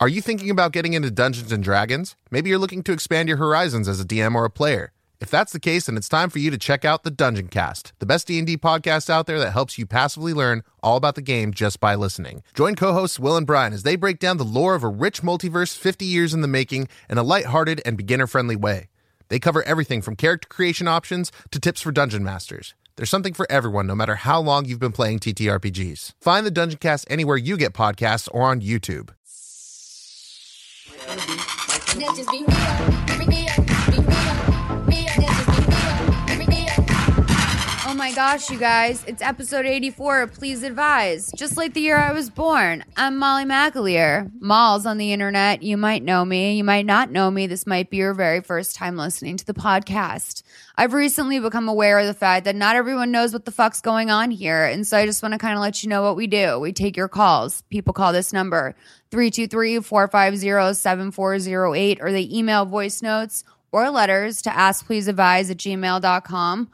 Are you thinking about getting into Dungeons and Dragons? Maybe you're looking to expand your horizons as a DM or a player. If that's the case, then it's time for you to check out the Dungeon Cast, the best D&D podcast out there that helps you passively learn all about the game just by listening. Join co-hosts Will and Brian as they break down the lore of a rich multiverse 50 years in the making in a lighthearted and beginner-friendly way. They cover everything from character creation options to tips for dungeon masters. There's something for everyone, no matter how long you've been playing TTRPGs. Find the Dungeon Cast anywhere you get podcasts or on YouTube. Bitches be real, Oh my gosh, you guys, it's episode 84 Please Advise. Just like the year I was born. I'm Molly McAleer. Malls on the internet. You might know me. You might not know me. This might be your very first time listening to the podcast. I've recently become aware of the fact that not everyone knows what the fuck's going on here. And so I just want to kind of let you know what we do. We take your calls. People call this number 323 450 7408 or they email voice notes or letters to askpleaseadvise at gmail.com.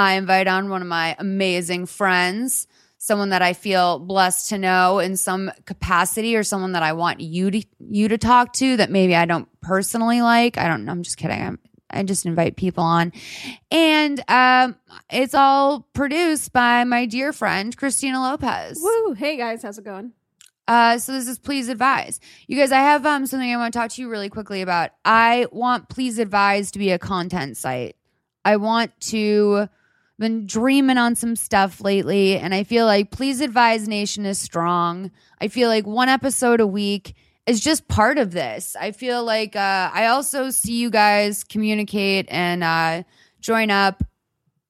I invite on one of my amazing friends, someone that I feel blessed to know in some capacity, or someone that I want you to you to talk to that maybe I don't personally like. I don't. I'm just kidding. I'm, I just invite people on, and um, it's all produced by my dear friend Christina Lopez. Woo! Hey guys, how's it going? Uh, so this is please advise you guys. I have um something I want to talk to you really quickly about. I want please advise to be a content site. I want to been dreaming on some stuff lately, and I feel like please advise nation is strong. I feel like one episode a week is just part of this. I feel like uh, I also see you guys communicate and uh, join up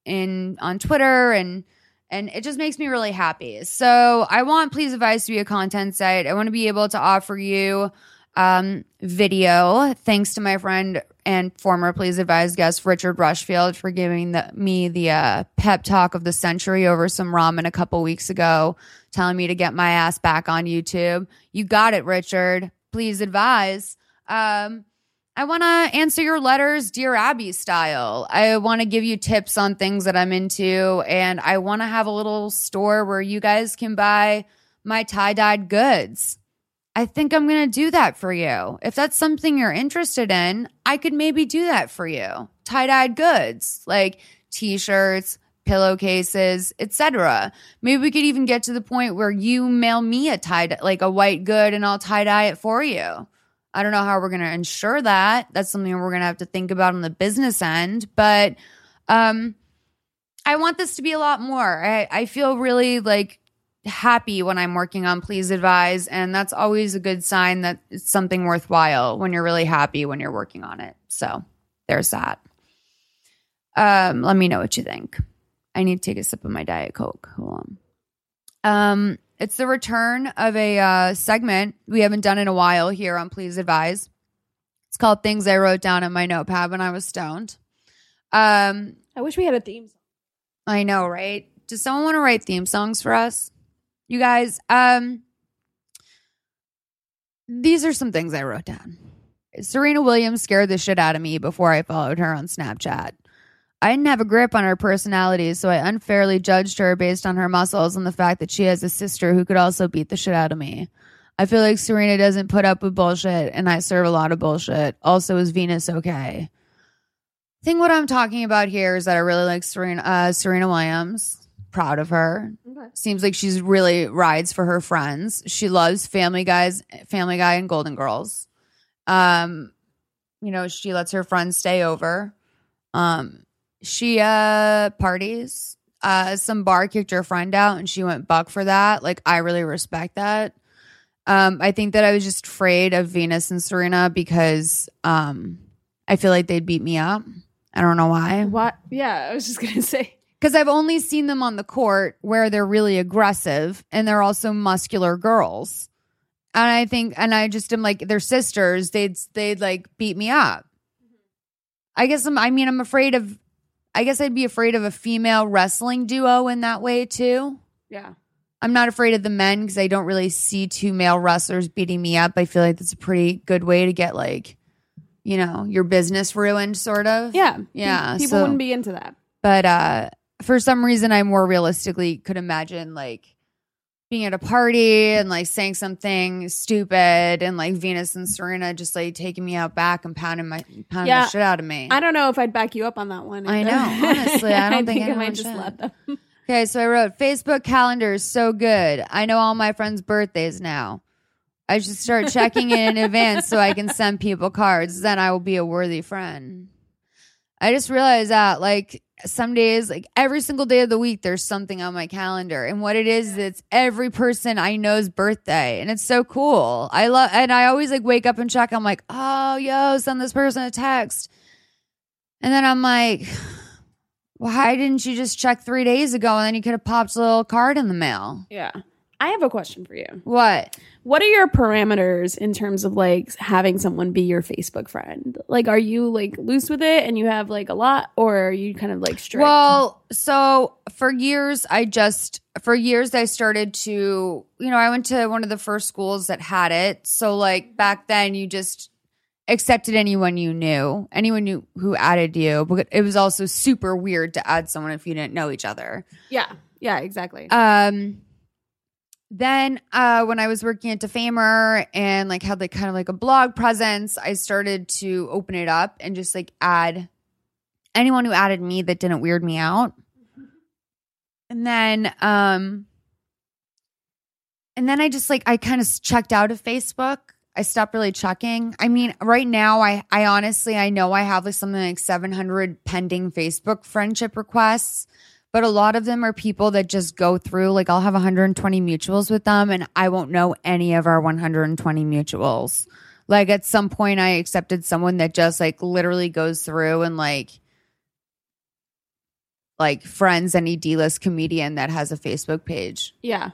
in on Twitter and and it just makes me really happy. So I want Please Advise to be a content site. I want to be able to offer you um, video. Thanks to my friend and former Please Advise guest Richard Rushfield for giving the, me the uh, pep talk of the century over some ramen a couple weeks ago, telling me to get my ass back on YouTube. You got it, Richard. Please advise. Um, I want to answer your letters, Dear Abby style. I want to give you tips on things that I'm into, and I want to have a little store where you guys can buy my tie dyed goods. I think I'm going to do that for you. If that's something you're interested in, I could maybe do that for you. Tie dyed goods like t shirts, pillowcases, etc. Maybe we could even get to the point where you mail me a tie like a white good and I'll tie dye it for you. I don't know how we're going to ensure that. That's something we're going to have to think about on the business end. But um, I want this to be a lot more. I, I feel really like happy when I'm working on Please Advise. And that's always a good sign that it's something worthwhile when you're really happy when you're working on it. So there's that. Um, let me know what you think. I need to take a sip of my Diet Coke. Hold on. Um, it's the return of a uh, segment we haven't done in a while here on Please Advise. It's called Things I Wrote Down in My Notepad when I was stoned. Um, I wish we had a theme. song. I know, right? Does someone want to write theme songs for us? You guys, um, these are some things I wrote down. Serena Williams scared the shit out of me before I followed her on Snapchat. I didn't have a grip on her personality, so I unfairly judged her based on her muscles and the fact that she has a sister who could also beat the shit out of me. I feel like Serena doesn't put up with bullshit, and I serve a lot of bullshit. Also, is Venus okay? I think what I'm talking about here is that I really like Serena, uh, Serena Williams. Proud of her. Okay. Seems like she's really rides for her friends. She loves Family Guys, Family Guy, and Golden Girls. Um, you know, she lets her friends stay over. Um, she uh parties. Uh, some bar kicked her friend out, and she went buck for that. Like, I really respect that. Um, I think that I was just afraid of Venus and Serena because um, I feel like they'd beat me up. I don't know why. What? Yeah, I was just gonna say. Because I've only seen them on the court where they're really aggressive and they're also muscular girls. And I think, and I just am like, they're sisters. They'd, they'd like beat me up. I guess I'm, I mean, I'm afraid of, I guess I'd be afraid of a female wrestling duo in that way too. Yeah. I'm not afraid of the men because I don't really see two male wrestlers beating me up. I feel like that's a pretty good way to get like, you know, your business ruined, sort of. Yeah. Yeah, People so- wouldn't be into that. But uh for some reason I more realistically could imagine like being at a party and like saying something stupid and like Venus and Serena just like taking me out back and pounding my pounding Yeah. the shit out of me. I don't know if I'd back you up on that one. I know. Honestly, I don't think I might just should. let them. Okay, so I wrote Facebook calendar is so good. I know all my friends' birthdays now. I should start checking in in advance so I can send people cards. Then I will be a worthy friend. I just realized that, like, some days, like every single day of the week, there's something on my calendar. And what it is, it's every person I know's birthday. And it's so cool. I love, and I always like wake up and check. I'm like, oh, yo, send this person a text. And then I'm like, why didn't you just check three days ago and then you could have popped a little card in the mail? Yeah. I have a question for you. What? What are your parameters in terms of like having someone be your Facebook friend? Like, are you like loose with it and you have like a lot, or are you kind of like strict? Well, so for years, I just, for years, I started to, you know, I went to one of the first schools that had it. So, like, back then, you just accepted anyone you knew, anyone knew who added you. But it was also super weird to add someone if you didn't know each other. yeah, yeah, exactly. Um, then uh, when I was working at Defamer and like had like kind of like a blog presence, I started to open it up and just like add anyone who added me that didn't weird me out. And then um and then I just like I kind of checked out of Facebook. I stopped really checking. I mean, right now I I honestly I know I have like something like 700 pending Facebook friendship requests but a lot of them are people that just go through like I'll have 120 mutuals with them and I won't know any of our 120 mutuals. Like at some point I accepted someone that just like literally goes through and like like friends any D-list comedian that has a Facebook page. yeah,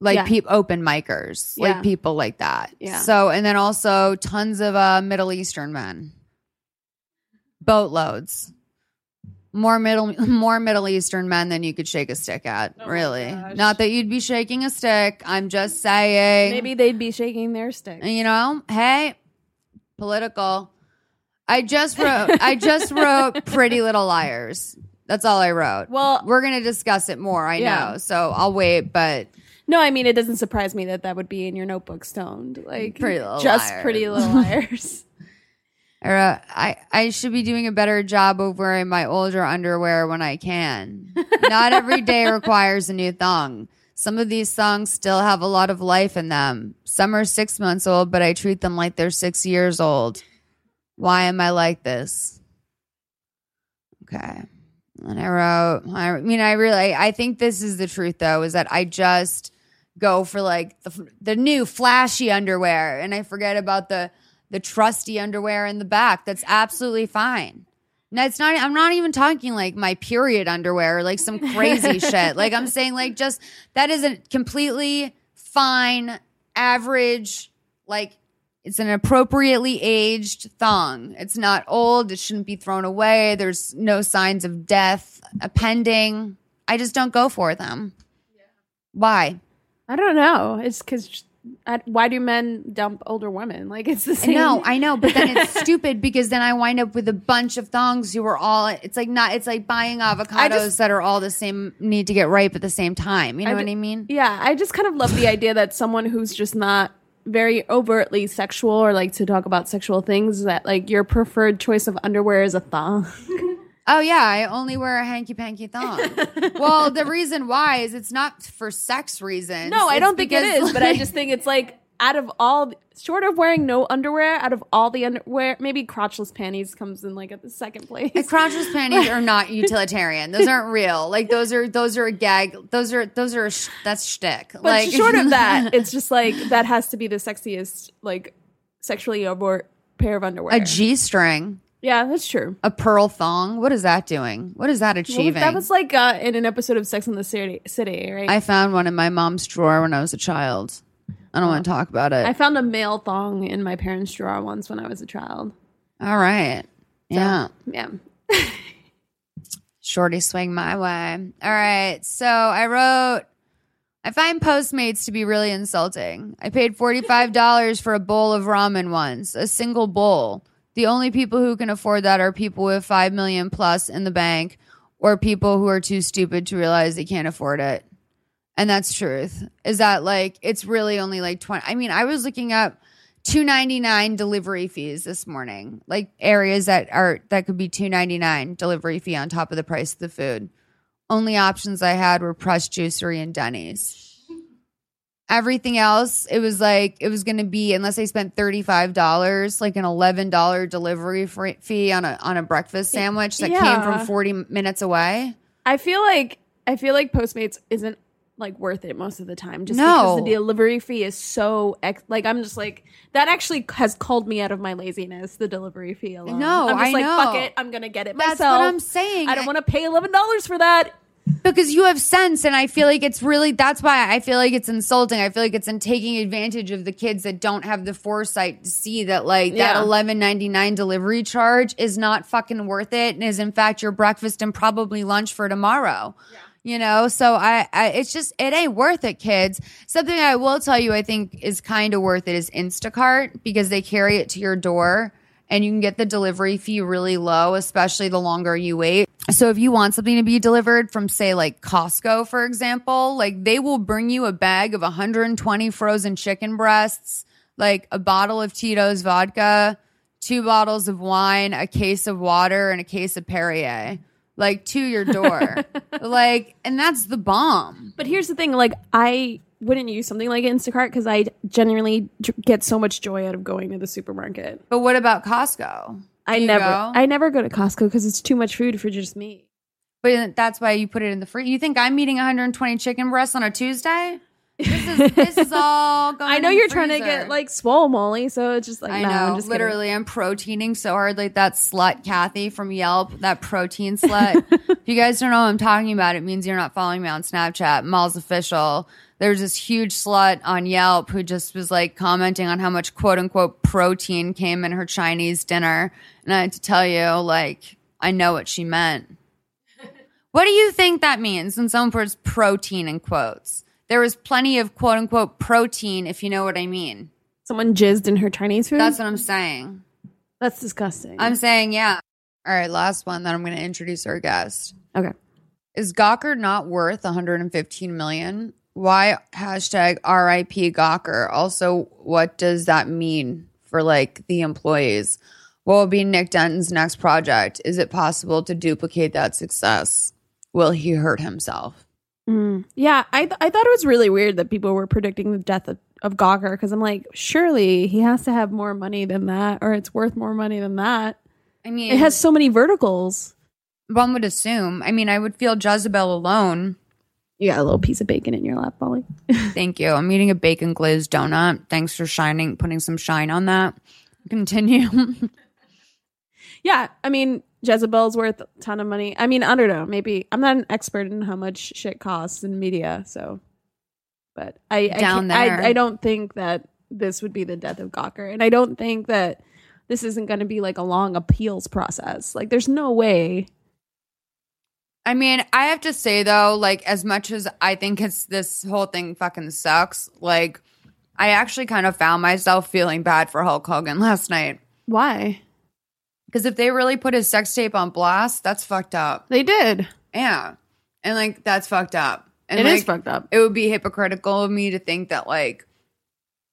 Like Yeah. peop open micers, Yeah. like people like that. Yeah. So and then also tons of uh Middle Eastern men. Boatloads. More middle more Middle Eastern men than you could shake a stick at, Oh really. Not that you'd be shaking a stick. I'm just saying maybe they'd be shaking their stick. you know, hey, political. I just wrote I just wrote Pretty Little Liars. That's all I wrote. Well- we're gonna discuss it more, I Yeah. know. So I'll wait, but No, I mean it doesn't surprise me that that would be in your notebook stoned. Like Pretty Little just Liars. pretty little liars. Or, uh, I I should be doing a better job of wearing my older underwear when I can. Not every day requires a new thong. Some of these songs still have a lot of life in them. Some are six months old, but I treat them like they're six years old. Why am I like this? Okay. And I wrote, I mean, I really, I think this is the truth though, is that I just go for like the, the new flashy underwear and I forget about the, the trusty underwear in the back. That's absolutely fine. No, it's not. I'm not even talking like my period underwear, or like some crazy shit. Like I'm saying, like just that is a completely fine, average, like it's an appropriately aged thong. It's not old. It shouldn't be thrown away. There's no signs of death appending. I just don't go for them. Why? I don't know. It's because why do men dump older women? Like it's the same. No, I know, but then it's stupid because then I wind up with a bunch of thongs who are all. It's like not. It's like buying avocados just- that are all the same, need to get ripe at the same time. You know I what ju- I mean? Yeah, I just kind of love the idea that someone who's just not very overtly sexual or like to talk about sexual things that like your preferred choice of underwear is a thong. Oh yeah, I only wear a hanky panky thong. well, the reason why is it's not for sex reasons. no, I It's don't think it is, is, but I just think it's like out of all short of wearing no underwear, out of all the underwear, maybe crotchless panties comes in like at the second place. The crotchless panties are not utilitarian. Those aren't real. Like those are those are a gag. Those are those are sh- that's shtick. But like short of that, it's just like that has to be the sexiest, like sexually overt pair of underwear. a G string, yeah, that's true. a pearl thong. What is that doing? What is that Well, achieving? that was like uh, in an episode of Sex in the City, City right? I found one in my mom's drawer when I was a child. I don't want to talk about it. I found a male thong in my parents' drawer once when I was a child. All right. Yeah. Yeah. Shorty swing my way. All right. So I wrote, I find Postmates to be really insulting. I paid $45 for a bowl of ramen once, a single bowl. The only people who can afford that are people with 5 million plus in the bank or people who are too stupid to realize they can't afford it. And that's truth. Is that like it's really only like 20 I mean, I was looking up 299 delivery fees this morning. Like areas that are that could be 299 delivery fee on top of the price of the food. Only options I had were Press Juicery and Denny's. Everything else, it was like it was going to be unless I spent thirty five dollars, like an eleven dollar delivery fee on a on a breakfast sandwich that came from forty minutes away. I feel like I feel like Postmates isn't like worth it most of the time just No. because the delivery fee is so ex- like I'm just like that actually has called me out of my laziness the delivery fee alone. No, I'm just I like know. fuck it, I'm going to get it myself. That's myself. what I'm saying. I don't want to pay $11 for that. Because you have sense and i feel like it's really that's why i feel like it's insulting. I feel like it's in taking advantage of the kids that don't have the foresight to see that like that Yeah. 11.99 delivery charge is not fucking worth it and is in fact your breakfast and probably lunch for tomorrow. You know? So I, I it's just it ain't worth it kids. Something i will tell you i think is kind of worth it is instacart because they carry it to your door and you can get the delivery fee really low especially the longer you wait so if you want something to be delivered from say like Costco for example, like they will bring you a bag of 120 frozen chicken breasts, like a bottle of Tito's vodka, two bottles of wine, a case of water and a case of Perrier, like to your door. like and that's the bomb. But here's the thing like I wouldn't use something like Instacart cuz I genuinely get so much joy out of going to the supermarket. But what about Costco? I you never go? I never go to Costco cuz it's too much food for just me. But that's why you put it in the free. You think I'm eating 120 chicken breasts on a Tuesday? This is this is all going. I know you're trying to get like swole Molly, so it's just like I no, know. I'm just kidding. literally, I'm proteining so hard, like that slut Kathy from Yelp, that protein slut. if you guys don't know what I'm talking about, it means you're not following me on Snapchat. Malls official. There's this huge slut on Yelp who just was like commenting on how much quote unquote protein came in her Chinese dinner, and I had to tell you, like, I know what she meant. What do you think that means when someone puts protein in quotes? There was plenty of quote unquote protein, if you know what I mean. Someone jizzed in her Chinese food. That's what I'm saying. That's disgusting. I'm saying, yeah. All right, last one that I'm going to introduce our guest. okay. Is Gawker not worth 115 million? Why hashtag RIP Gawker? Also, what does that mean for like the employees? What will be Nick Denton's next project? Is it possible to duplicate that success? Will he hurt himself? Mm. Yeah, I th- I thought it was really weird that people were predicting the death of, of Gawker because I'm like, surely he has to have more money than that, or it's worth more money than that. I mean, It has so many verticals. one would assume. I mean, I would feel Jezebel alone. You got a little piece of bacon in your lap, Molly. Thank you. I'm eating a bacon glazed donut. Thanks for shining, putting some shine on that. Continue. yeah, I mean, Jezebel's worth a ton of money. I mean, I don't know. Maybe I'm not an expert in how much shit costs in media, so. But I I Down can't- there. I, I don't think that this would be the death of Gawker, and I don't think that this isn't going to be like a long appeals process. Like, there's no way. I mean, I have to say though, like as much as I think it's this whole thing fucking sucks, like I actually kind of found myself feeling bad for Hulk Hogan last night. Why Because if they really put his sex tape on blast, that's fucked up. they did? Yeah. And like that's fucked up. And It is like, fucked up. It would be hypocritical of me to think that like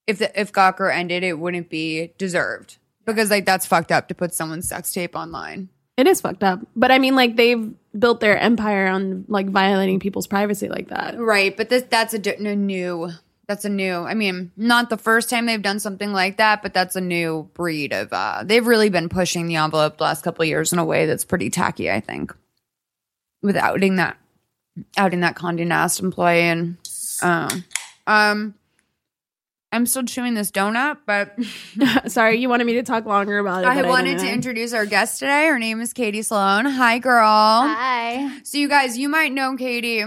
if the, if Gawker ended, it wouldn't be deserved. Because like that's fucked up to put someone's sex tape online. It is fucked up. But I mean, like they've built their empire on like violating people's privacy like that. Right, but this that's a, a new that's a new. I mean, not the first time they've done something like that, but that's a new breed of. uh They've really been pushing the envelope the last couple of years in a way that's pretty tacky. I think, with outing that outing that Condé Nast employee and uh, um, I'm still chewing this donut, but Sorry, you wanted me to talk longer about it. I but wanted to introduce our guest today. Her name is Katie Sloan. Hi, girl. Hi. So, you guys, you might know Katie.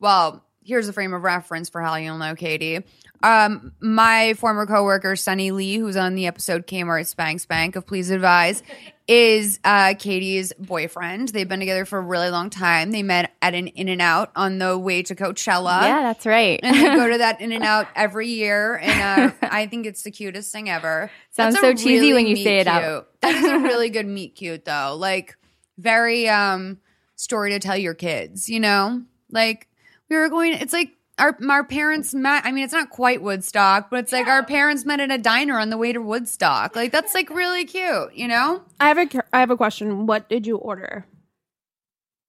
Well, here's a frame of reference for how you'll know Katie. Um, my former coworker Sunny Lee, who's on the episode Kmart Spank Spank of Please Advise, is uh, Katie's boyfriend. They've been together for a really long time. They met at an In and Out on the way to Coachella. yeah, that's right. And they go to that In and Out every year, and uh, I think it's the cutest thing ever. Sounds so cheesy when you say it out. That is a really good meet cute though. Like very um story to tell your kids, you know? Like we were going it's like our our parents met. I mean, it's not quite Woodstock, but it's like our parents met at a diner on the way to Woodstock. Like that's like really cute, you know? I have a cu- I have a question. What did you order?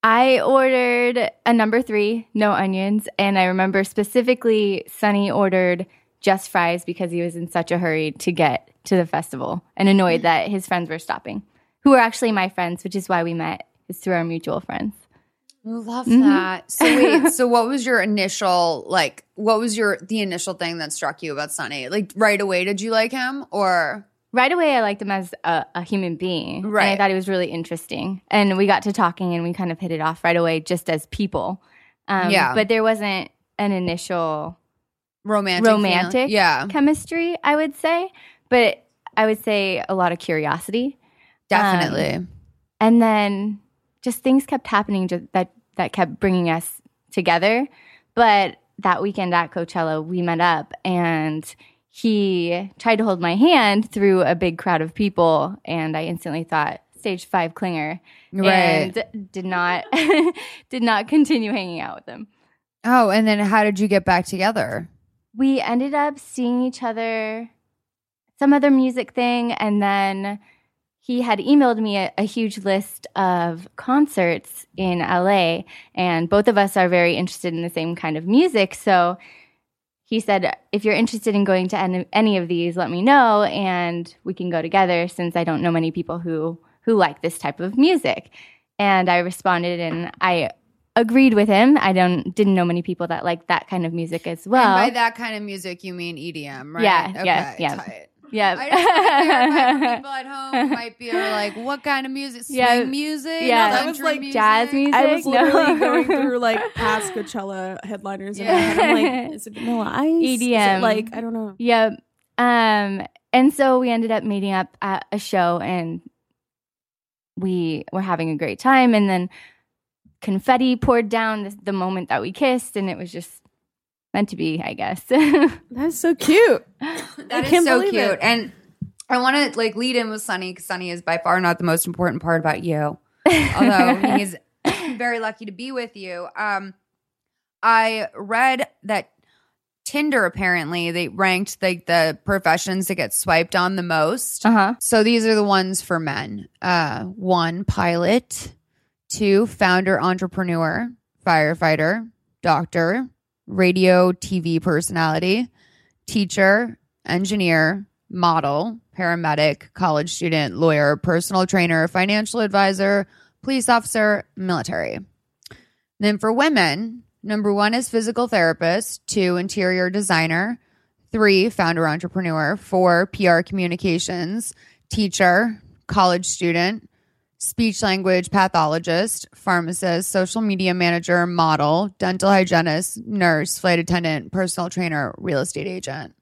I ordered a number three, no onions. And I remember specifically Sunny ordered just fries because he was in such a hurry to get to the festival and annoyed mm. that his friends were stopping, who were actually my friends, which is why we met, is through our mutual friends. Love Mhm. that. So wait, so what was your initial like? What was your the initial thing that struck you about Sunny? Like right away, did you like him or? Right away, I liked him as a, a human being. And I thought he was really interesting. And we got to talking and we kind of hit it off right away just as people. Um, Yeah. But there wasn't an initial romantic Romantic? yeah chemistry, I would say. But I would say a lot of curiosity. definitely and then just things kept happening ju- that that kept bringing us together. But that weekend at coachella we met up and he tried to hold my hand through a big crowd of people and i instantly thought stage five clinger. Right. And did not did not continue hanging out with him. Oh and then how did you get back together? We ended up seeing each other some other music thing and then he had emailed me a, a huge list of concerts in LA and both of us are very interested in the same kind of music. So he said if you're interested in going to any, any of these let me know and we can go together since I don't know many people who who like this type of music. And I responded and I agreed with him. I don't didn't know many people that like that kind of music as well and by that kind of music you mean edm right? Yeah, yeah, yeah. Tight. Yeah. I just clarify, people at home might be like, "What kind of music? Swing Yeah. music? Yeah. That was like music? jazz music. I was No. literally going through like past Coachella headliners in my head. I'm like, is it Vanilla Ice? Is it, EDM. like I don't know. Yep. Um, and so we ended up meeting up at a show and we were having a great time. And then confetti poured down the, the moment that we kissed, and it was just meant to be, I guess. That's so cute. That I is so cute. it. And I want to like lead in with Sunny because Sunny is by far not the most important part about you, although he is very lucky to be with you. Um, I read that Tinder apparently they ranked like the professions that get swiped on the most. uh huh. So these are the ones for men. Uh, one, pilot. Two, founder, entrepreneur, firefighter, doctor, radio, TV personality, teacher, engineer, model, paramedic, college student, lawyer, personal trainer, financial advisor, police officer, military. Then for women, number one is physical therapist, two, interior designer, three, founder entrepreneur, four, PR communications, teacher, college student, speech language pathologist, pharmacist, social media manager, model, dental hygienist, nurse, flight attendant, personal trainer, real estate agent.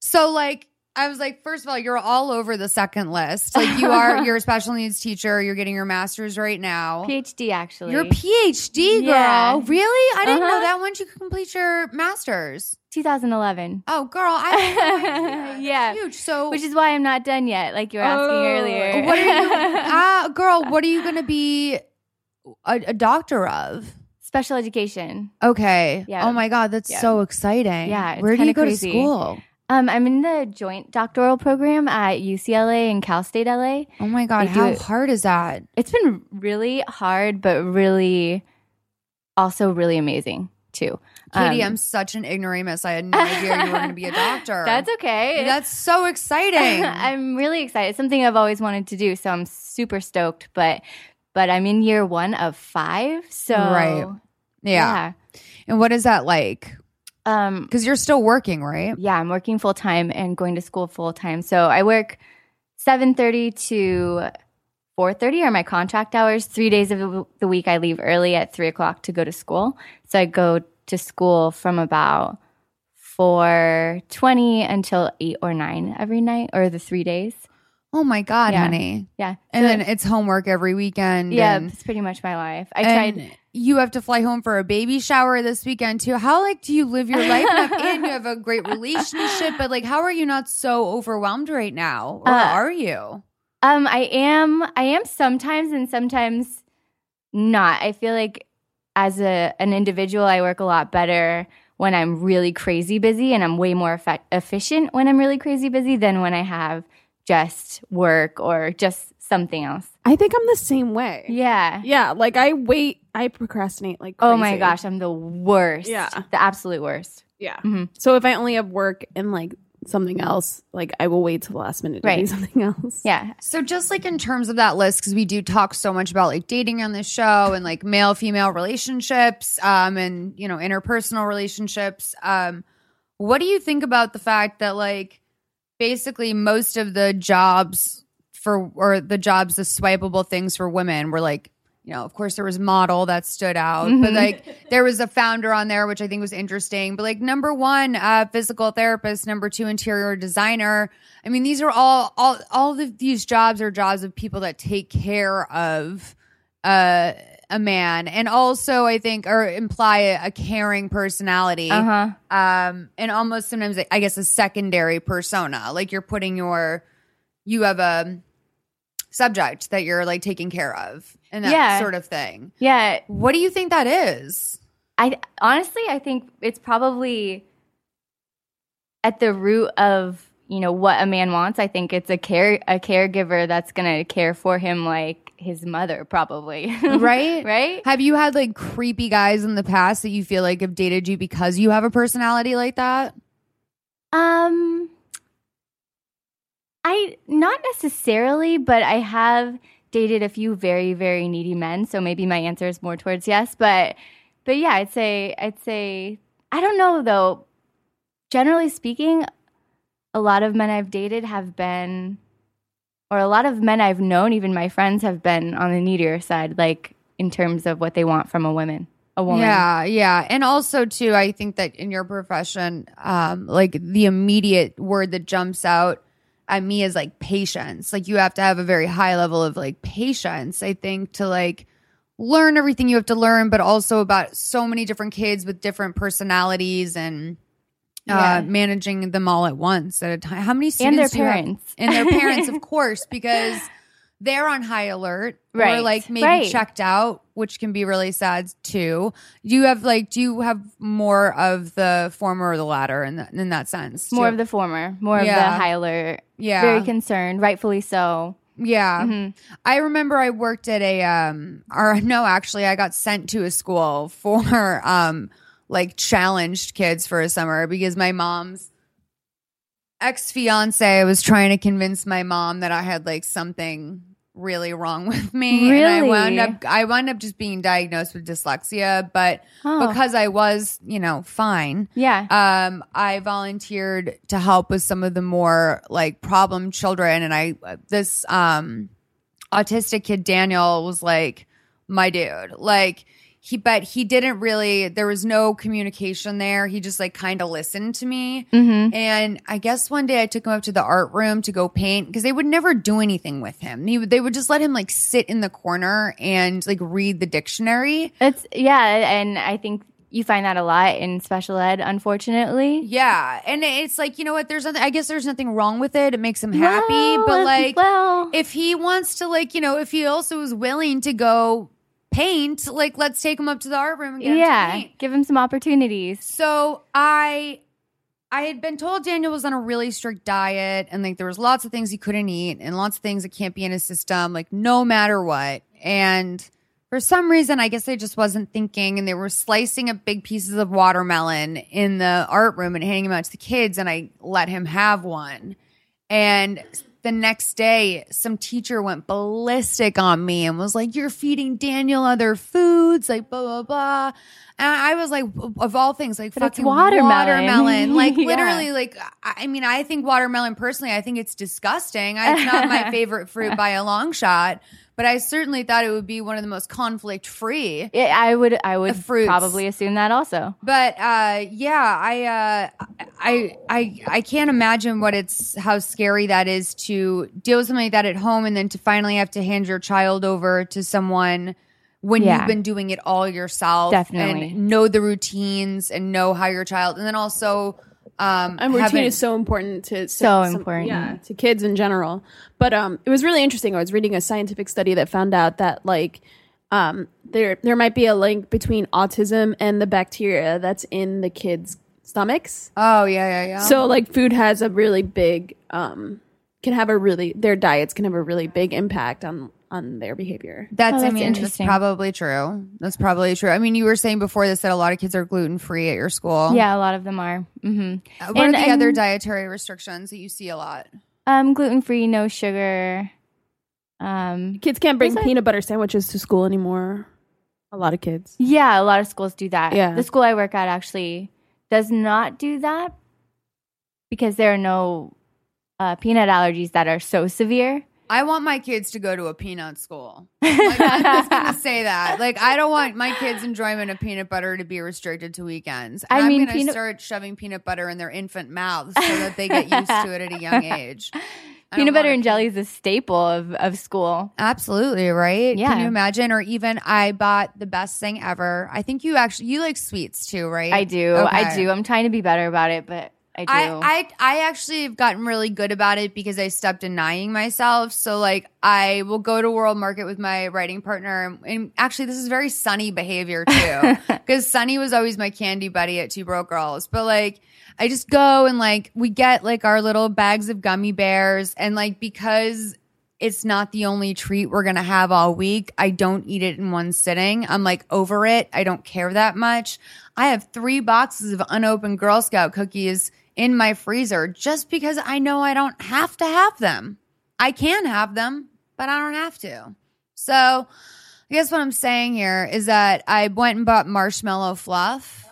So like I was like, first of all, you're all over the second list. Like you are, you're a special needs teacher. You're getting your master's right now. PhD, actually. You're a PhD girl. Yeah. Really? I didn't know Uh-huh. that once you complete your master's. 2011. Oh, girl, I Yeah. huge. So, Which is why I'm not done yet, like you were asking Oh. earlier. what are you, ah, girl? What are you going to be a, a doctor of? Special education. Okay. Yeah. Oh my God, that's Yeah. so exciting. Yeah, it's Where do you go crazy. to school? Um, I'm in the joint doctoral program at UCLA and Cal State LA. Oh my God, They how it- hard is that? It's been really hard, but really, also really amazing too. Katie, Um, I'm such an ignoramus. I had no idea you were going to be a doctor. That's okay. That's so exciting. I'm really excited. It's something I've always wanted to do, so I'm super stoked. But but I'm in year one of five, so Right. yeah. And what is that like? Um, Because you're still working, right? yeah, I'm working full time and going to school full time. So I work seven thirty to four thirty are my contract hours. Three days of the- week I leave early at three o'clock to go to school. So I go to school from about four twenty until eight or nine every night, or the three days. Oh my God, Yeah. honey. Yeah, And So- then it's homework every weekend. yeah, it's pretty much my life. I tried. You have to fly home for a baby shower this weekend too. How like do you live your life? and you have a great relationship, but like, how are you not so overwhelmed right now, or Uh, are you? Um, I am. I am sometimes, and sometimes not. I feel like as a an individual, I work a lot better when I'm really crazy busy and I'm way more effect- efficient when I'm really crazy busy than when I have just work or just something else. I think I'm the same way. Yeah. Yeah, like I wait, I procrastinate like Oh my gosh, I'm the worst. Yeah. The absolute worst. Yeah. Mhm. So if I only have work and like something else, like I will wait till the last minute to do Right. something else. Yeah. So just like in terms of that list, because we do talk so much about like dating on this show and like male female relationships, um, and you know interpersonal relationships. Um, what do you think about the fact that like basically most of the jobs for or the jobs the swipeable things for women were like you know of course there was model that stood out but Mhm. like there was a founder on there which i think was interesting but like number one uh physical therapist number two interior designer i mean these are all all all of these jobs are jobs of people that take care of uh a man and also i think or imply a, a caring personality Uh huh. um and almost sometimes i guess a secondary persona like you're putting your you have a subject that you're like taking care of and that Yeah. sort of thing Yeah. what do you think that is I honestly, I think it's probably at the root of you know what a man wants. I think it's a care a caregiver that's gonna care for him like his mother, probably. right right. have you had like creepy guys in the past that you feel like have dated you because you have a personality like that Um, I not necessarily, but I have dated a few very very needy men. So maybe my answer is more towards yes. But but yeah, I'd say I'd say I don't know though. Generally speaking, a lot of men I've dated have been, or a lot of men I've known, even my friends have been on the needier side, like in terms of what they want from a woman. A woman. Yeah, yeah. And also too, I think that in your profession, um, like the immediate word that jumps out at me is like patience. Like you have to have a very high level of like patience, I think, to like learn everything you have to learn, but also about so many different kids with different personalities and Yeah. uh managing them all at once at a time. How many students And their you have- parents. and their parents, of course, because they're on high alert or like maybe right. checked out, which can be really sad too. Do you have like do you have more of the former or the latter in that in that sense? More of the former, more of the Yeah. high alert. Yeah. Very concerned, rightfully so. Yeah. Mhm. I remember I worked at a um or no, actually I got sent to a school for um like challenged kids for a summer because my mom's ex fiance was trying to convince my mom that I had like something really wrong with me. And I wound up I wound up just being diagnosed with dyslexia, but Oh. because I was, you know, fine Yeah. um, I volunteered to help with some of the more like problem children, and I this um autistic kid Daniel was like my dude, like he, but he didn't really. There was no communication there. He just like kind of listened to me, mm-hmm. and I guess one day I took him up to the art room to go paint because they would never do anything with him. He, they would just let him like sit in the corner and like read the dictionary. It's yeah, and I think you find that a lot in special ed, unfortunately. Yeah, and it's like you know what? There's nothing. I guess there's nothing wrong with it. It makes him happy, Well, but like well, if he wants to, like you know, if he also is willing to go paint, like let's take him up to the art room and get him yeah, paint. give him some opportunities. So I. I had been told Daniel was on a really strict diet and like there was lots of things he couldn't eat and lots of things that can't be in his system, like no matter what. And for some reason, I guess I just wasn't thinking and they were slicing up big pieces of watermelon in the art room and handing them out to the kids and I let him have one. And the next day, some teacher went ballistic on me and was like, You're feeding Daniel other foods, like blah, blah, blah. And I was like, Of all things, like But fucking watermelon. watermelon. Like Yeah. literally, like, I I mean, I think watermelon personally, I think it's disgusting. It's not my favorite fruit by a long shot, but I certainly thought it would be one of the most conflict free. Yeah, I would I would fruits. probably assume that also. But uh, yeah, I, uh, I, I, I can't imagine what it's how scary that is to deal with something like that at home, and then to finally have to hand your child over to someone when Yeah. you've been doing it all yourself, Definitely. and know the routines and know how your child, and then also. Um, And routine haven't- is so important to So some- important. yeah, to kids in general. But um, it was really interesting. I was reading a scientific study that found out that like um, there there might be a link between autism and the bacteria that's in the kids' stomachs. Oh yeah, yeah, yeah. So like food has a really big um can have a really their diets can have a really big impact on on their behavior. That's, Oh, I that's mean, that's interesting. probably true. That's probably true. I mean, you were saying before this that a lot of kids are gluten free at your school. Yeah, a lot of them are. Mm-hmm. Uh, What And- are the other dietary restrictions that you see a lot? Um, gluten free, no sugar. Um, Kids can't bring Is it- peanut butter sandwiches to school anymore. A lot of kids. yeah, a lot of schools do that. Yeah. The school I work at actually does not do that because there are no uh, peanut allergies that are so severe. I want my kids to go to a peanut school. Like, I'm just gonna say that. Like, I don't want my kids' enjoyment of peanut butter to be restricted to weekends. And I I'm gonna peanut- start shoving peanut butter in their infant mouths so that they get used to it at a young age. I Peanut butter and jelly is a staple of, of school. Absolutely, right? Yeah. Can you imagine? Or even I bought the best thing ever. I think you actually you like sweets too, right? I do. I do. I'm trying to be better about it, but I do. I, I I actually have gotten really good about it because I stopped denying myself. So like I will go to World Market with my writing partner, and, and actually this is very Sunny behavior too, because Sunny was always my candy buddy at Two Broke Girls. But like I just go and like we get like our little bags of gummy bears, and like because it's not the only treat we're gonna have all week. I don't eat it in one sitting. I'm like over it. I don't care that much. I have three boxes of unopened Girl Scout cookies in my freezer just because I know I don't have to have them. I can have them, but I don't have to. So I guess what I'm saying here is that I went and bought marshmallow fluff.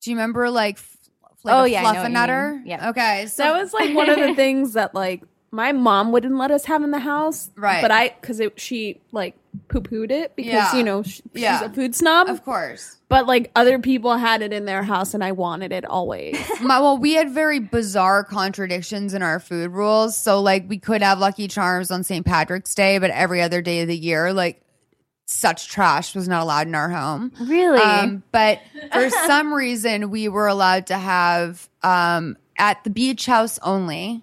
Do you remember like, f- like Oh, a yeah, fluff know what you fluffernutter? mean. Yeah. Okay. So That was like one of the things that like my mom wouldn't let us have in the house. Right. But I, cause it, she like poo pooed it because, Yeah. you know, sh- she's a food snob. of course. But like other people had it in their house and I wanted it always. My, well, we had very bizarre contradictions in our food rules. So, like, we could have Lucky Charms on St. Patrick's Day, but every other day of the year, like, such trash was not allowed in our home. really. Um, but for some reason, we were allowed to have um, at the beach house only.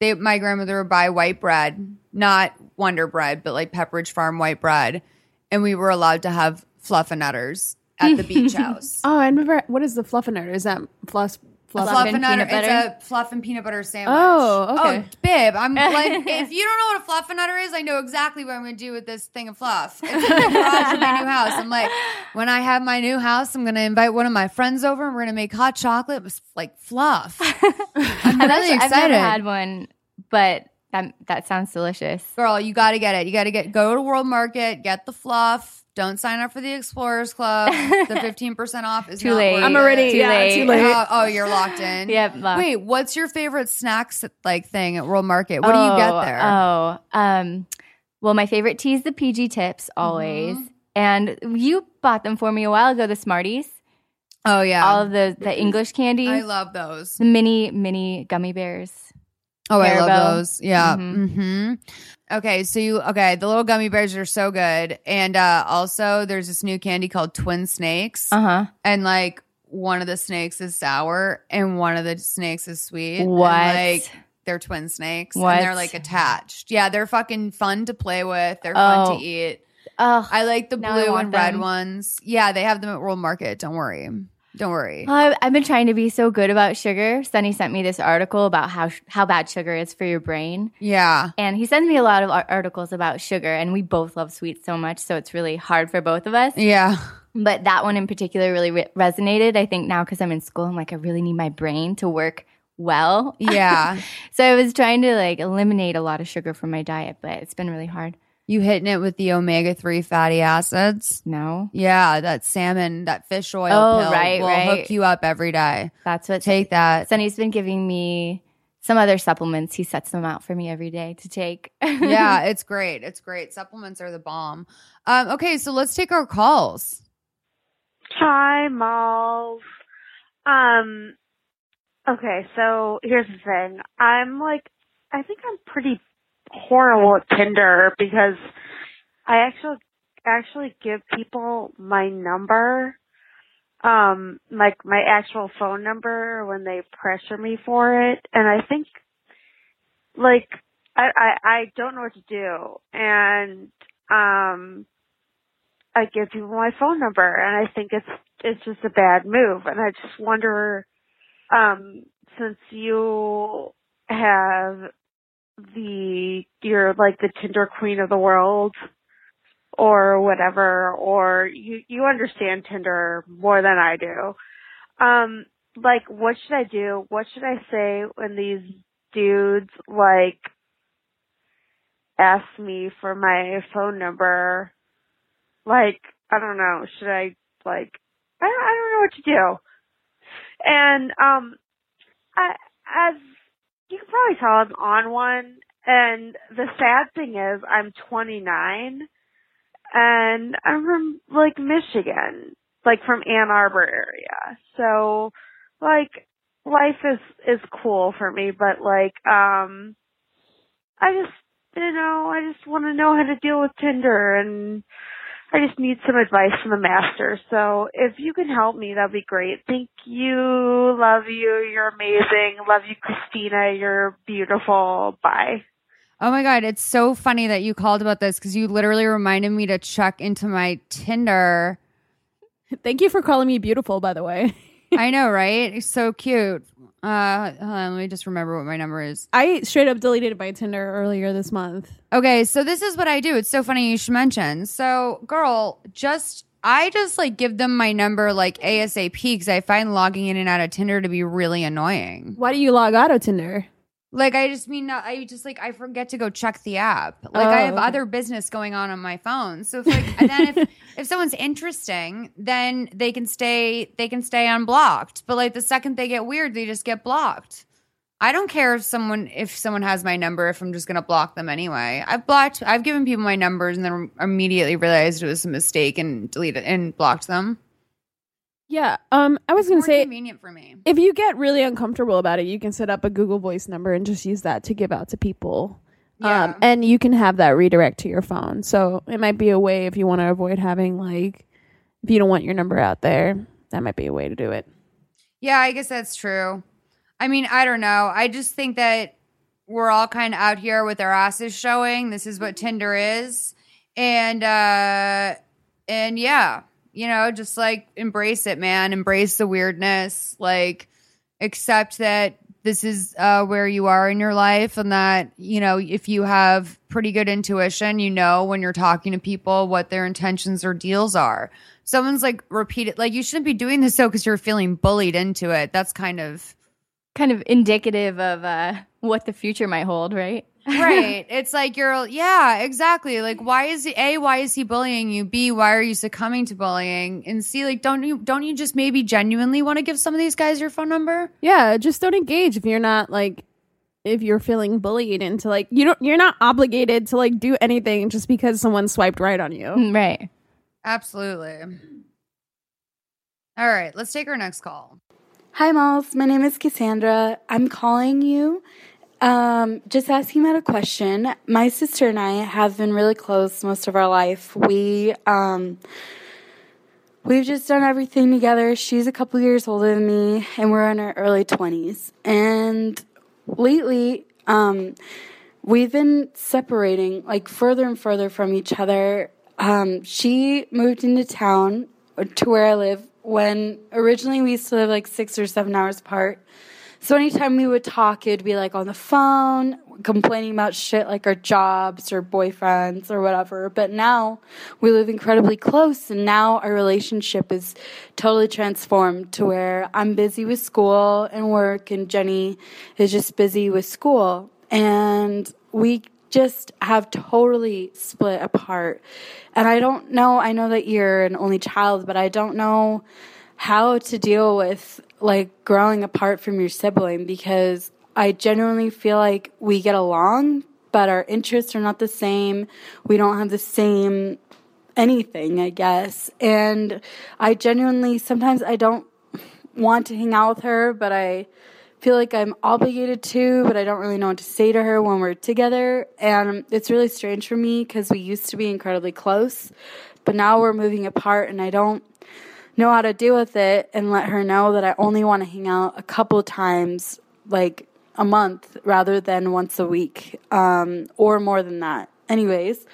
They, my grandmother would buy white bread, not Wonder Bread, but like Pepperidge Farm white bread, and we were allowed to have fluffernutters at the beach house. oh, I remember. What is the fluffernutter? Is that fluff? fluff? Fluff and Fluffernutter. peanut butter? It's a fluff and peanut butter sandwich. Oh, okay. Oh, babe, I'm like, if you don't know what a fluffernutter is, I know exactly what I'm going to do with this thing of fluff. It's in the garage my new house. I'm like, when I have my new house, I'm going to invite one of my friends over, and we're going to make hot chocolate with like fluff. I'm really actually- I've never had one, but that that sounds delicious. Girl, you got to get it. You got to get go to World Market, get the fluff. Don't sign up for the Explorers Club. The 15% off is Too not late. I'm already Too yeah, late. too late. Oh, oh, you're locked in. Yep. locked. Wait, what's your favorite snacks like thing at World Market? What do you get Oh, there? Oh, um, well, my favorite tea is the PG tips always, Mm-hmm. and you bought them for me a while ago. The Smarties, Oh yeah, all of the the English candy, I love those. the mini mini gummy bears. Oh, I love those. Yeah. Mhm. hmm Okay, so you okay? The little gummy bears are so good, and uh also there's this new candy called Twin Snakes, Uh huh. and like one of the snakes is sour and one of the snakes is sweet. and, What? like they're twin snakes, What? and they're like attached. Yeah, they're fucking fun to play with. They're fun Oh. to eat. Oh, I like the blue and red them. ones. Yeah, they have them at World Market. Don't worry. Don't worry. I, I've been trying to be so good about sugar. Sunny sent me this article about how how bad sugar is for your brain, Yeah. and he sends me a lot of articles about sugar. And we both love sweets so much, so it's really hard for both of us. Yeah. But that one in particular really re- resonated. I think now because I'm in school, I'm like, I really need my brain to work well. Yeah. So I was trying to like eliminate a lot of sugar from my diet, but it's been really hard. You hitting it with the omega 3 fatty acids. No, Yeah, that salmon, that fish oil Oh, pill right, will right. hook you up every day. that's what Take that. Sunny's been giving me. Some other supplements. He sets them out for me every day to take. yeah, it's great. It's great. Supplements are the bomb. Um, okay, so let's take our calls. Hi, Malls. Um, okay, so here's the thing. I'm like, I think I'm pretty horrible at Tinder because I actually actually give people my number, um, like my actual phone number when they pressure me for it, and I think, like, I I, I don't know what to do, and um. I give people my phone number, and I think it's it's just a bad move. And I just wonder, um, since you have the you're like the Tinder queen of the world, or whatever, or you you understand Tinder more than I do. Um, like, what should I do? What should I say when these dudes like ask me for my phone number? Like, I don't know. Should I like? I I don't know what to do. And um, I as you can probably tell, I'm on one. And the sad thing is, I'm 29, and I'm from like Michigan, like from Ann Arbor area. So, like, life is is cool for me, but like, um, I just, you know, I just want to know how to deal with Tinder, and I just need some advice from the master. So, if you can help me, that'd be great. Thank you. Love you. You're amazing. Love you, Christina. You're beautiful. Bye. Oh my god, it's so funny that you called about this because you literally reminded me to check into my Tinder. Thank you for calling me beautiful, by the way. I know, right? So cute. Uh, hold on, let me just remember what my number is. I straight up deleted my Tinder earlier this month. Okay, so this is what I do. It's so funny you should mention. So, girl, just I just like give them my number like ASAP because I find logging in and out of Tinder to be really annoying. Why do you log out of Tinder? Like I just mean I just like I forget to go check the app. Like I Oh, have okay. other business going on on my phone. So if like and then if if someone's interesting, then they can stay they can stay unblocked. But like the second they get weird, they just get blocked. I don't care if someone if someone has my number if I'm just gonna block them anyway. I've blocked I've given people my numbers and then immediately realized it was a mistake and deleted and blocked them. Yeah. Um, I was gonna say convenient for me. if you get really uncomfortable about it, you can set up a Google Voice number and just use that to give out to people. Yeah. Um, and you can have that redirect to your phone. So it might be a way if you want to avoid having like if you don't want your number out there, that might be a way to do it. Yeah, I guess that's true. I mean, I don't know. I just think that we're all kind of out here with our asses showing. This is what Tinder is. And uh and yeah, you know, just like embrace it, man. Embrace the weirdness. Like accept that this is uh where you are in your life and that, you know, if you have pretty good intuition, you know when you're talking to people what their intentions or deals are. Someone's like repeat it. like you shouldn't be doing this so because you're feeling bullied into it. That's kind of Kind of indicative of uh, what the future might hold, right? Right. It's like you're, yeah, exactly. Like, why is he, A, why is he bullying you? B, why are you succumbing to bullying? And C, like, don't you, don't you just maybe genuinely want to give some of these guys your phone number? Yeah, just don't engage if you're not like if you're feeling bullied into like you don't you're not obligated to like do anything just because someone swiped right on you. Mm, Right. Absolutely. All right, let's take our next call. Hi, Molls. My name is Cassandra. I'm calling you um, just asking about a question. My sister and I have been really close most of our life. We um, we've just done everything together. She's a couple years older than me, and we're in our early twenties. And lately, um, we've been separating like further and further from each other. Um, she moved into town to where I live when originally we used to live like six or seven hours apart. So anytime we would talk, it'd be like on the phone, complaining about shit like our jobs or boyfriends or whatever. But now we live incredibly close, and now our relationship is totally transformed to where I'm busy with school and work, and Jenny is just busy with school. And we just have totally split apart. And I don't know, I know that you're an only child, but I don't know how to deal with like growing apart from your sibling because I genuinely feel like we get along, but our interests are not the same. We don't have the same anything, I guess. And I genuinely sometimes I don't want to hang out with her, but I feel like I'm obligated to, but I don't really know what to say to her when we're together. And it's really strange for me because we used to be incredibly close, but now we're moving apart and I don't know how to deal with it and let her know that I only want to hang out a couple times, like a month, rather than once a week um, or more than that. anyways,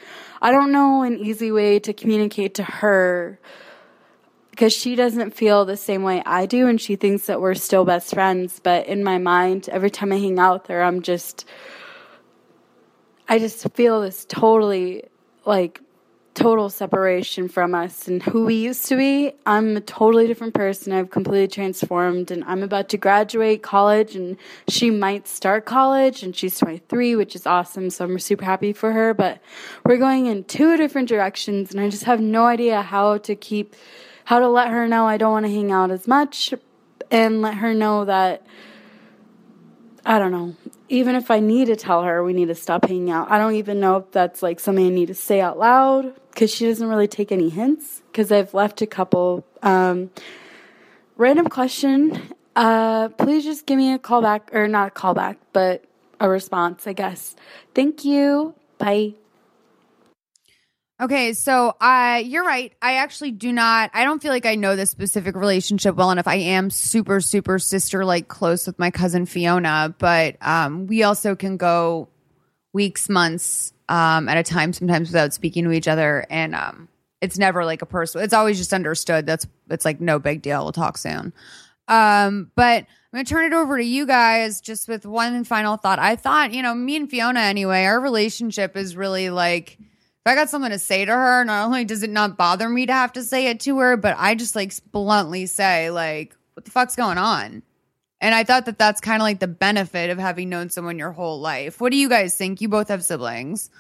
I don't know an easy way to communicate to her because she doesn't feel the same way I do and she thinks that we're still best friends. But in my mind, every time I hang out with her, I'm just, I just feel this totally like total separation from us and who we used to be. I'm a totally different person. I've completely transformed and I'm about to graduate college and she might start college and she's 23, which is awesome. So I'm super happy for her, but we're going in two different directions and I just have no idea how to keep how to let her know I don't want to hang out as much and let her know that I don't know. Even if I need to tell her we need to stop hanging out, I don't even know if that's like something I need to say out loud because she doesn't really take any hints. Because I've left a couple. Um, random question. Uh, please just give me a call back, or not a call back, but a response, I guess. Thank you. Bye. Okay, so uh, you're right. I actually do not. I don't feel like I know this specific relationship well enough. I am super, super sister like close with my cousin Fiona, but um, we also can go weeks, months um, at a time, sometimes without speaking to each other, and um, it's never like a personal. It's always just understood. That's it's like no big deal. We'll talk soon. Um, but I'm gonna turn it over to you guys just with one final thought. I thought, you know, me and Fiona anyway, our relationship is really like if I got something to say to her, not only does it not bother me to have to say it to her, but I just like bluntly say, like, what the fuck's going on? And I thought that that's kind of like the benefit of having known someone your whole life. What do you guys think? You both have siblings.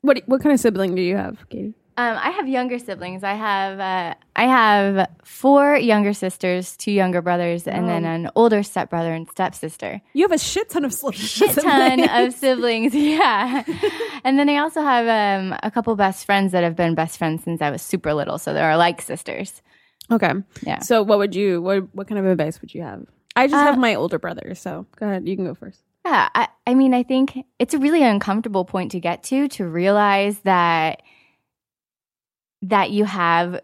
What what kind of sibling do you have, Katie? Um, I have younger siblings. I have uh, I have four younger sisters, two younger brothers, and then an older stepbrother and stepsister. You have a shit ton of siblings. Shit ton of siblings, yeah. and then I also have um, a couple best friends that have been best friends since I was super little, so they're like sisters. Okay. Yeah. So what would you what what kind of advice would you have? I just Uh, have my older brother, so go ahead. You can go first. Yeah, I, I mean, I think it's a really uncomfortable point to get to to realize that that you have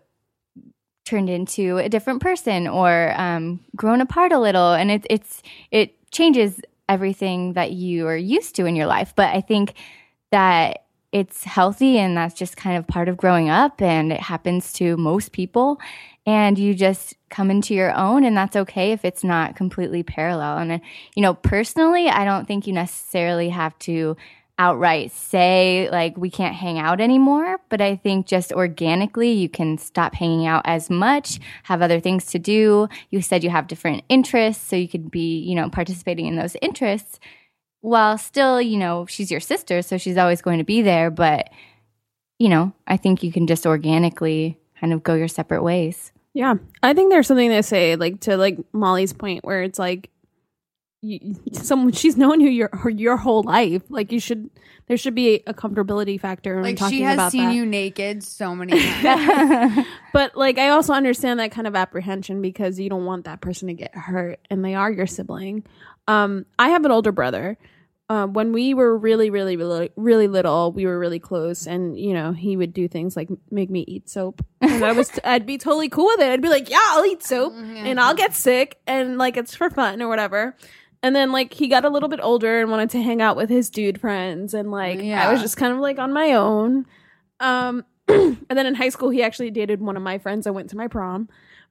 turned into a different person or um, grown apart a little, and it, it's it changes everything that you are used to in your life. But I think that it's healthy, and that's just kind of part of growing up, and it happens to most people. And you just come into your own, and that's okay if it's not completely parallel. And you know, personally, I don't think you necessarily have to outright say like we can't hang out anymore but i think just organically you can stop hanging out as much have other things to do you said you have different interests so you could be you know participating in those interests while still you know she's your sister so she's always going to be there but you know i think you can just organically kind of go your separate ways Yeah, I think there's something to say, like to like Molly's point, where it's like, you, someone she's known you your your whole life. Like you should, there should be a comfortability factor. in Like talking she has about seen that. you naked so many times. But like I also understand that kind of apprehension because you don't want that person to get hurt and they are your sibling. Um I have an older brother. Uh, when we were really, really, really, really little, we were really close, and you know he would do things like make me eat soap, and I was, I'd be totally cool with it. I'd be like, "Yeah, I'll eat soap, and I'll get sick, and like it's for fun or whatever." And then like he got a little bit older and wanted to hang out with his dude friends, and like I was just kind of like on my own. Um, and then in high school, he actually dated one of my friends. I went to my prom,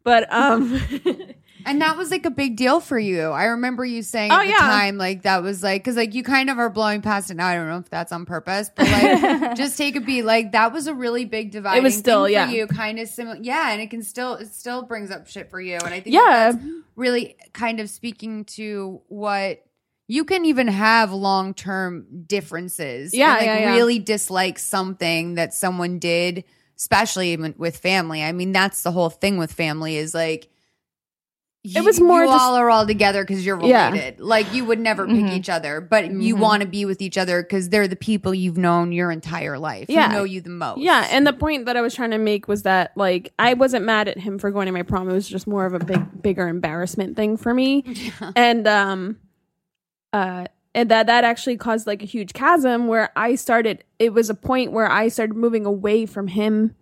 but um, And that was like a big deal for you. I remember you saying Oh, at the yeah. time, like that was like, cause like you kind of are blowing past it now. I don't know if that's on purpose, but like just take a beat. Like that was a really big divide. It was still, yeah. you. Kind of similar. Yeah. And it can still, it still brings up shit for you. And I think Yeah. that's really kind of speaking to what you can even have long term differences. Yeah, and, like yeah, yeah. really dislike something that someone did, especially with family. I mean, that's the whole thing with family is like, It was more you just- all are all together because you're Yeah. related. Like you would never pick Mhm. each other, but you Mhm. want to be with each other because they're the people you've known your entire life. Yeah. who know you the most. yeah. And the point that I was trying to make was that like I wasn't mad at him for going to my prom. It was just more of a big, bigger embarrassment thing for me. and um uh and that that actually caused like a huge chasm where i started it was a point where i started moving away from him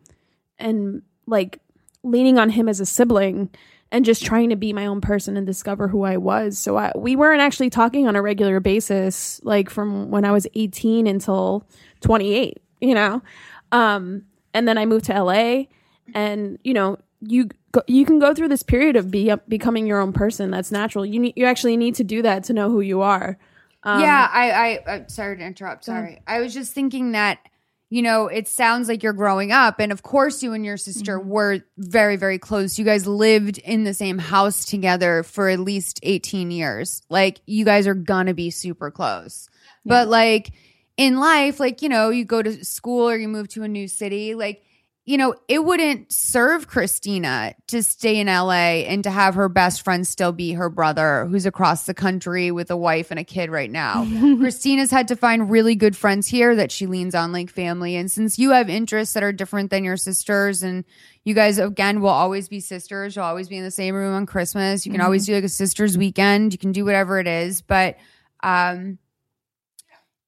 and like leaning on him as a sibling and just trying to be my own person and discover who I was. So I, we weren't actually talking on a regular basis, like from when I was 18 until 28, you know? Um, and then I moved to LA and, you know, you, you can go through this period of be, becoming your own person. That's natural. You need, you actually need to do that to know who you are. Um, yeah, I, I, I, sorry to interrupt. Sorry. I was just thinking that, you know, it sounds like you're growing up. And of course, you and your sister Mm-hmm. were very, very close. You guys lived in the same house together for at least 18 years. Like, you guys are gonna be super close. But, like, in life, like, you know, you go to school or you move to a new city, like, you know, it wouldn't serve Christina to stay in LA and to have her best friend still be her brother who's across the country with a wife and a kid right now. Christina's had to find really good friends here that she leans on like family. And since you have interests that are different than your sisters and you guys again will always be sisters, you'll always be in the same room on Christmas. You can always do like a sisters weekend. You can do whatever it is, but um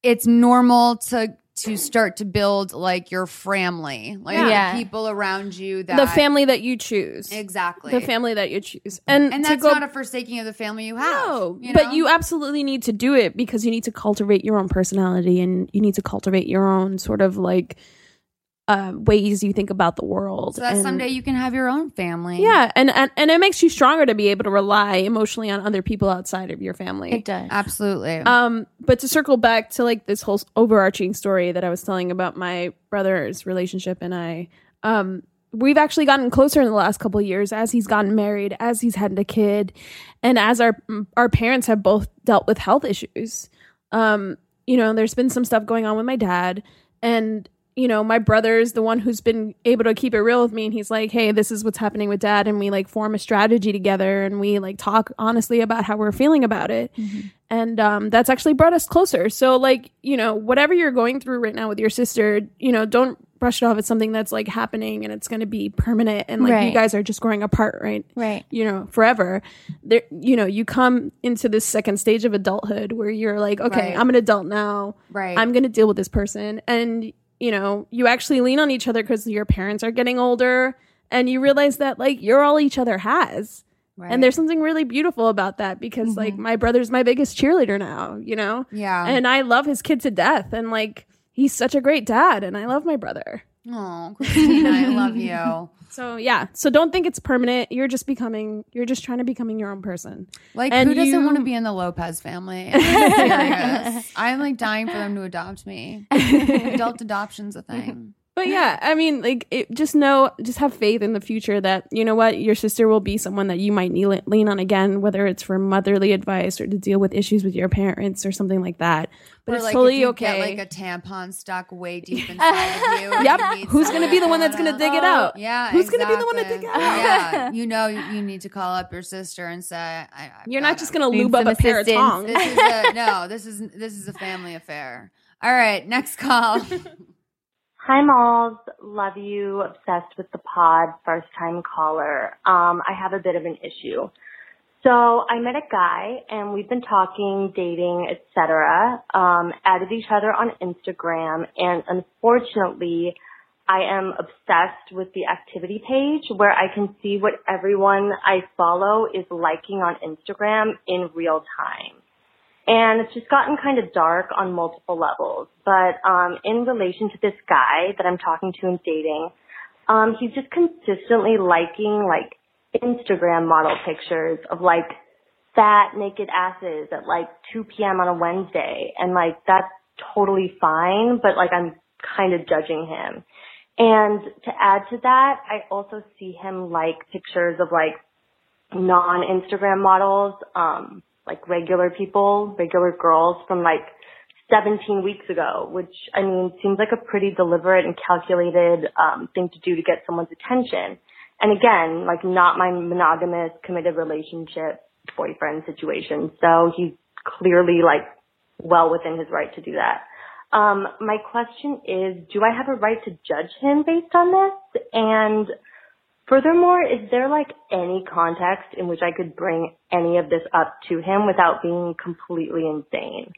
it's normal to to start to build like your family, like Yeah. the people around you that the family that you choose. exactly The family that you choose. And, and that's go not a forsaking of the family you have. No, you but you absolutely need to do it because you need to cultivate your own personality and you need to cultivate your own sort of like uh, ways you think about the world. so that and- someday you can have your own family. yeah, and, and and it makes you stronger to be able to rely emotionally on other people outside of your family. It does. absolutely. Um, but to circle back to like this whole overarching story that I was telling about my brother's relationship and I, um, we've actually gotten closer in the last couple of years as he's gotten married, as he's had a kid, and as our our parents have both dealt with health issues. Um, you know, there's been some stuff going on with my dad, and you know, my brother's the one who's been able to keep it real with me, and he's like, "Hey, this is what's happening with dad," and we like form a strategy together, and we like talk honestly about how we're feeling about it and um, that's actually brought us closer. So, like, you know, whatever you're going through right now with your sister, you know, don't brush it off as something that's like happening and it's going to be permanent and like you guys are just growing apart, right? Right. You know, forever. There, you know, you come into this second stage of adulthood where you're like, okay, Right. I'm an adult now. Right. I'm going to deal with this person, and you know, you actually lean on each other because your parents are getting older, and you realize that like you're all each other has. Right. And there's something really beautiful about that because like mm-hmm. my brother's my biggest cheerleader now, you know? yeah. And I love his kid to death and like he's such a great dad and I love my brother. oh, Christina, I love you. So yeah, so don't think it's permanent. You're just becoming you're just trying to becoming your own person. Like, And who doesn't you- want to be in the Lopez family? I'm. I'm like dying for them to adopt me. Adult adoption's a thing. But yeah, I mean, like, it, just know, just have faith in the future that you know what your sister will be someone that you might kneel, lean on again, whether it's for motherly advice or to deal with issues with your parents or something like that. But Or, it's like, totally if you okay. Get, like a tampon stuck way deep inside of you. yep. you Who's gonna be the one that's gonna dig it out. out? Yeah, Who's gonna be the one to dig it out? Yeah, you know, you, you need to call up your sister and say, I, I, You're not just gonna Need lube up a pair of assistance. tongs. This is a, no. This is this is a family affair. All right, next call. Hi, Molls. Love you. Obsessed with the pod. First time caller. Um, I have a bit of an issue. So I met a guy and we've been talking, dating, etc. Um, added each other on Instagram and unfortunately I am obsessed with the activity page where I can see what everyone I follow is liking on Instagram in real time. And it's just gotten kind of dark on multiple levels. But um, in relation to this guy that I'm talking to and dating, um, he's just consistently liking like Instagram model pictures of like fat naked asses at like 2 p.m. on a Wednesday, and like that's totally fine. But like I'm kind of judging him. And to add to that, I also see him like pictures of like non-Instagram models, um, like regular people, regular girls from like 17 weeks ago, which I mean seems like a pretty deliberate and calculated um, thing to do to get someone's attention. And again, like not my monogamous committed relationship boyfriend situation. So he's clearly like well within his right to do that. Um, my question is, do I have a right to judge him based on this? And Furthermore, is there like any context in which I could bring any of this up to him without being completely insane?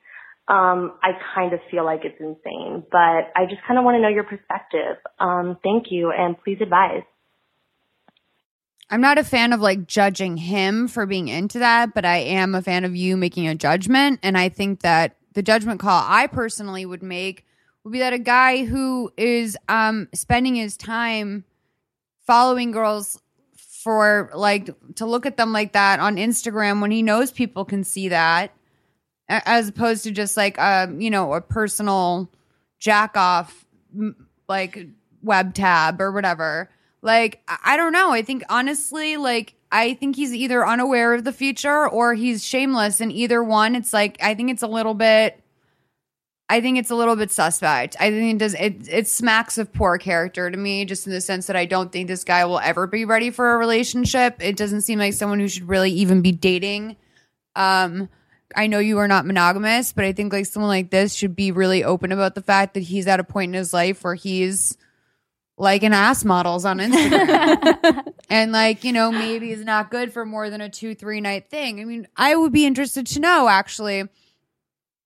Um, I kind of feel like it's insane, but I just kind of want to know your perspective. Um, thank you, and please advise. I'm not a fan of like judging him for being into that, but I am a fan of you making a judgment. And I think that the judgment call I personally would make would be that a guy who is um spending his time following girls for like to look at them like that on Instagram when he knows people can see that as opposed to just like a you know a personal jack off like web tab or whatever. Like I- i don't know. I think honestly like i think he's either unaware of the future or he's shameless and either one. It's like i think it's a little bit I think it's a little bit suspect. I think it does it it smacks of poor character to me, just in the sense that I don't think this guy will ever be ready for a relationship. It doesn't seem like someone who should really even be dating. Um I know you are not monogamous, but I think like someone like this should be really open about the fact that he's at a point in his life where he's like an ass models on Instagram. and like, you know, maybe is not good for more than a two, three night thing. I mean, I would be interested to know actually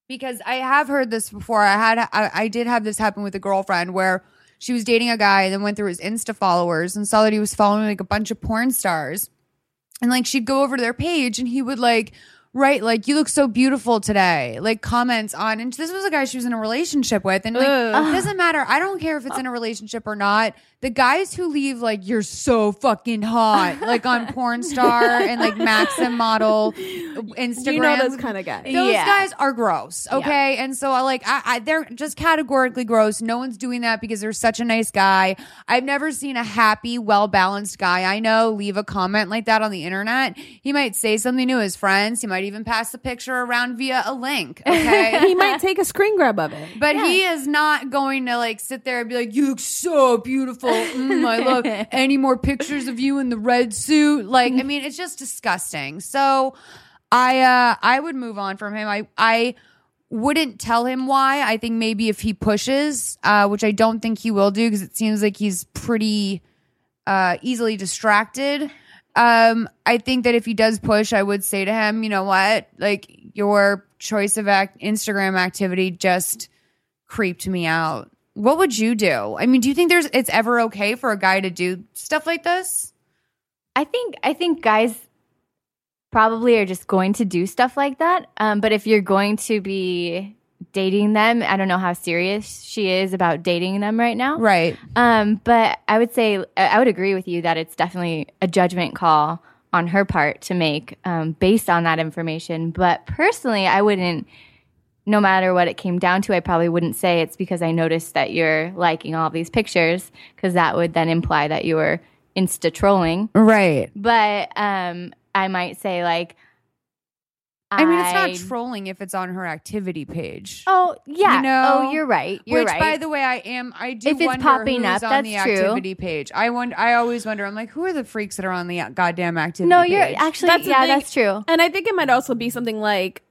because I have heard this before. I had I, I did have this happen with a girlfriend where she was dating a guy and then went through his Insta followers and saw that he was following like a bunch of porn stars. And like she'd go over to their page and he would like write like you look so beautiful today. Like comments on and this was a guy she was in a relationship with and like Ugh. it doesn't matter. I don't care if it's in a relationship or not. The guys who leave like you're so fucking hot like on porn star and like Maxim model Instagram You know those kind of guys. those Yeah. guys are gross okay? And so I like I, I they're just categorically gross. No one's doing that because they're such a nice guy. I've never seen a happy well balanced guy i know leave a comment like that on the internet. He might say something to his friends. He might even pass the picture around via a link okay? He might take a screen grab of it. but he is not going to like sit there and be like, "You look so beautiful." Mm, I love any more pictures of you in the red suit. Like, I mean, it's just disgusting. So, I uh I would move on from him. I I wouldn't tell him why. I think maybe if he pushes, uh, which I don't think he will do because it seems like he's pretty uh, easily distracted. Um, I think that if he does push, I would say to him, you know what, like your choice of act Instagram activity just creeped me out. What would you do? I mean, do you think there's it's ever okay for a guy to do stuff like this? I think I think guys probably are just going to do stuff like that. Um, but if you're going to be dating them, I don't know how serious she is about dating them right now. Right. Um, but I would say I would agree with you that it's definitely a judgment call on her part to make um, based on that information. But personally, I wouldn't. No matter what it came down to, I probably wouldn't say it's because I noticed that you're liking all these pictures, because that would then imply that you were insta trolling. Right. But um, I might say like, I mean, it's not trolling if it's on her activity page. Oh yeah. You know? oh, you're right. You're Which, right. by the way, I am. I do. If it's wonder popping who's up, on the true. activity page. I wonder. I always wonder. I'm like, who are the freaks that are on the goddamn activity? Page? No, you're page? actually That's yeah, that's true. And I think it might also be something like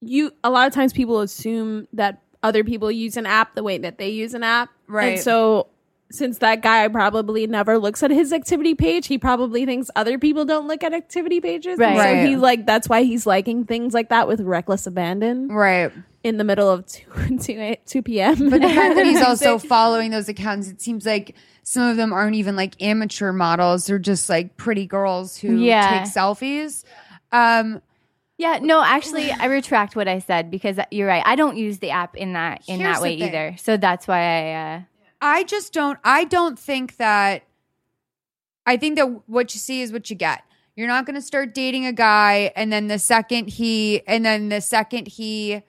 you a lot of times people assume that other people use an app the way that they use an app. Right. And so since that guy probably never looks at his activity page, he probably thinks other people don't look at activity pages. Right. And so Right. he like that's why he's liking things like that with reckless abandon right. in the middle of 2, 2, 2 p.m. But the fact that he's also following those accounts, it seems like some of them aren't even like amateur models. They're just like pretty girls who Yeah. take selfies. Um, Yeah, no, actually, I retract what I said because you're right. I don't use the app in that in Here's that way either. So that's why I. Uh, I just don't. I don't think that. I think that what you see is what you get. You're not going to start dating a guy, and then the second he, and then the second he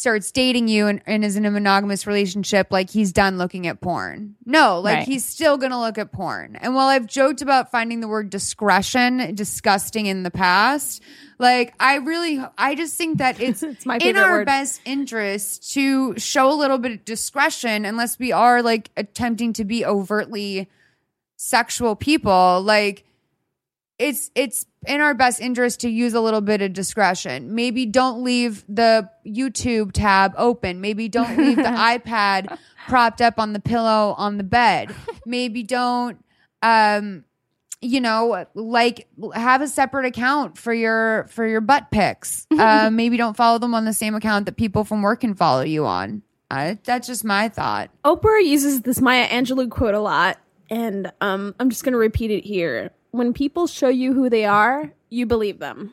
starts dating you and, and is in a monogamous relationship, like he's done looking at porn. No, like Right. he's still going to look at porn. And while I've joked about finding the word discretion disgusting in the past, like I really, I just think that it's, It's my in our word. best interest to show a little bit of discretion unless we are like attempting to be overtly sexual people like it's it's in our best interest to use a little bit of discretion. Maybe don't leave the youtube tab open. Maybe don't leave the ipad propped up on the pillow on the bed. Maybe don't um you know like have a separate account for your for your butt pics. Uh, maybe don't follow them on the same account that people from work can follow you on. I, that's just my thought. Oprah uses this Maya Angelou quote a lot, and um, I'm just going to repeat it here. When people show you who they are, you believe them.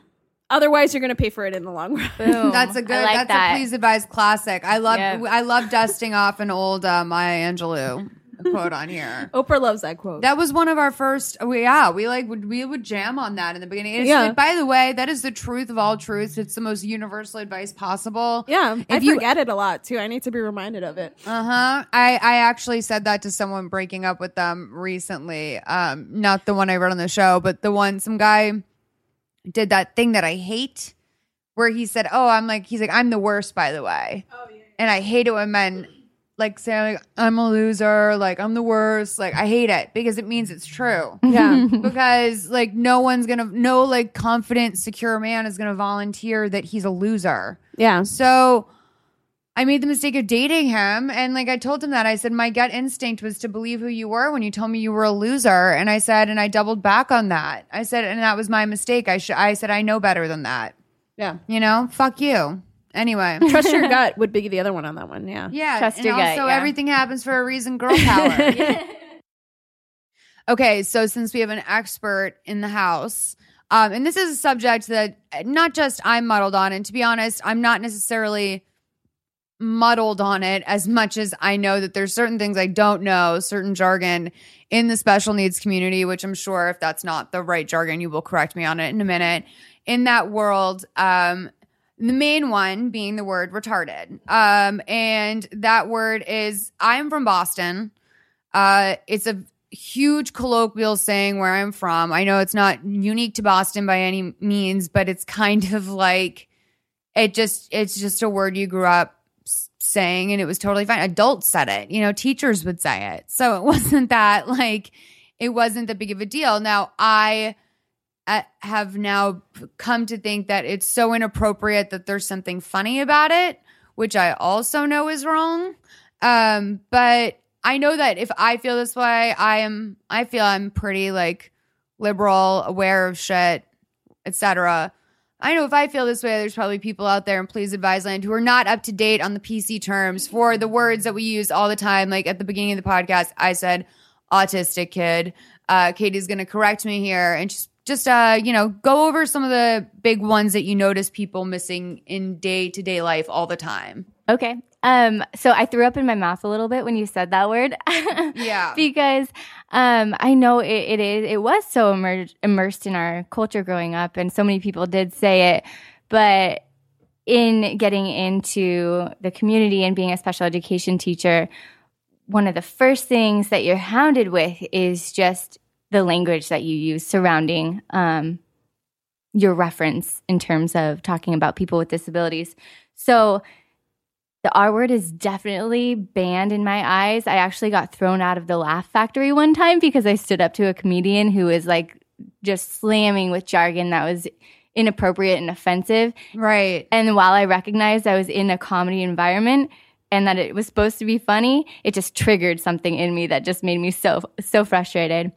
Otherwise, you're going to pay for it in the long run. Boom. That's a good. Like that's that. a please advise classic. I love. Yeah. I love dusting off an old uh, Maya Angelou quote on here. Oprah loves that quote. That was one of our first. We, yeah, we like would we would jam on that in the beginning. It's, Yeah. By the way, that is the truth of all truths. It's the most universal advice possible. yeah, I If you- forget it a lot too. I need to be reminded of it. Uh huh. I I actually said that to someone breaking up with them recently. Um, not the one I read on the show, but the one some guy did that thing that I hate, where he said, "Oh, I'm like," he's like, "I'm the worst," by the way. Oh yeah. And I hate it when men like saying like I'm a loser, like I'm the worst. Like I hate it because it means it's true. Yeah. because like no one's gonna no like confident secure man is gonna volunteer that he's a loser yeah. so i made the mistake of dating him and like i told him that i said my gut instinct was to believe who you were when you told me you were a loser and i said and i doubled back on that i said and that was my mistake i should i said i know better than that Yeah. you know fuck you anyway Trust your gut would be the other one on that one. Yeah. yeah Trust and your gut, also yeah. everything happens for a reason girl power Okay, so since we have an expert in the house, um, and this is a subject that not just I'm muddled on, and to be honest, I'm not necessarily muddled on it as much as I know that there's certain things I don't know, certain jargon in the special needs community, which I'm sure if that's not the right jargon, you will correct me on it in a minute. In that world, um, the main one being the word retarded. Um, and that word is I'm from Boston. Uh, it's a huge colloquial saying where I'm from. I know it's not unique to Boston by any means, but it's kind of like it just it's just a word you grew up saying and it was totally fine. Adults said it, you know, teachers would say it. So it wasn't that like it wasn't that big of a deal. Now I have now come to think that it's so inappropriate that there's something funny about it, which I also know is wrong. Um, but I know that if I feel this way, I am I feel I'm pretty like liberal, aware of shit, etc. I know if I feel this way, there's probably people out there in Please Advise Land who are not up to date on the PC terms for the words that we use all the time. Like at the beginning of the podcast, I said autistic kid. Uh, Katie's going to correct me here and just just uh, you know go over some of the big ones that you notice people missing in day to day life all the time. Okay. Um, so I threw up in my mouth a little bit when you said that word. Yeah. because um, I know it, it is it was so immer- immersed in our culture growing up, and so many people did say it. But in getting into the community and being a special education teacher, one of the first things that you're hounded with is just the language that you use surrounding um, your reference in terms of talking about people with disabilities. So the R word is definitely banned in my eyes. I actually got thrown out of the Laugh Factory one time because I stood up to a comedian who was like just slamming with jargon that was inappropriate and offensive. Right. And while I recognized I was in a comedy environment and that it was supposed to be funny, it just triggered something in me that just made me so so frustrated.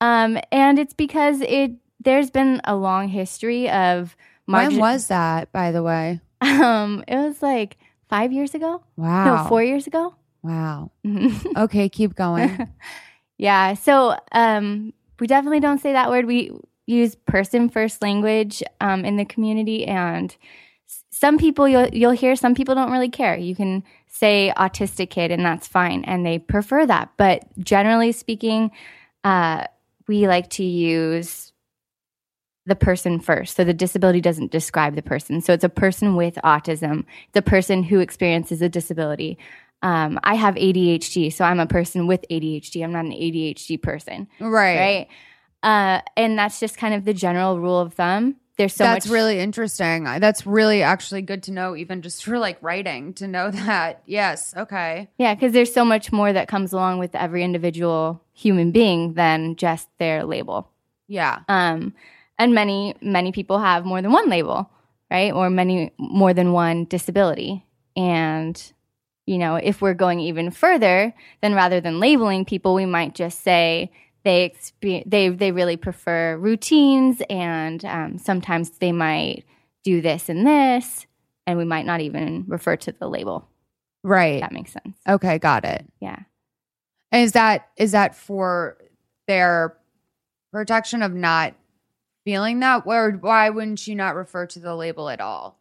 Um, and it's because it there's been a long history of When was that, by the way? um it was like five years ago. Wow. No, four years ago. Wow. Okay, keep going. yeah. So um, we definitely don't say that word. We use person first language um, in the community, and some people you'll you'll hear. Some people don't really care. You can say autistic kid, and that's fine, and they prefer that. But generally speaking, uh, we like to use the person first. So the disability doesn't describe the person. So it's a person with autism, the person who experiences a disability. Um, I have ADHD, so I'm a person with ADHD. I'm not an ADHD person, right. right? Uh, and that's just kind of the general rule of thumb. There's so That's much really interesting. That's really actually good to know, even just for like writing, to know that. Yes. Okay. Yeah, because there's so much more that comes along with every individual human being than just their label. Yeah. Um, and many many people have more than one label, right? Or many more than one disability. And you know, if we're going even further, then rather than labeling people, we might just say they expe- they they really prefer routines, and um, sometimes they might do this and this, and we might not even refer to the label. If Right. that makes sense. Okay. Got it. Yeah. Is that is that for their protection of not feeling that? Or why wouldn't you not refer to the label at all?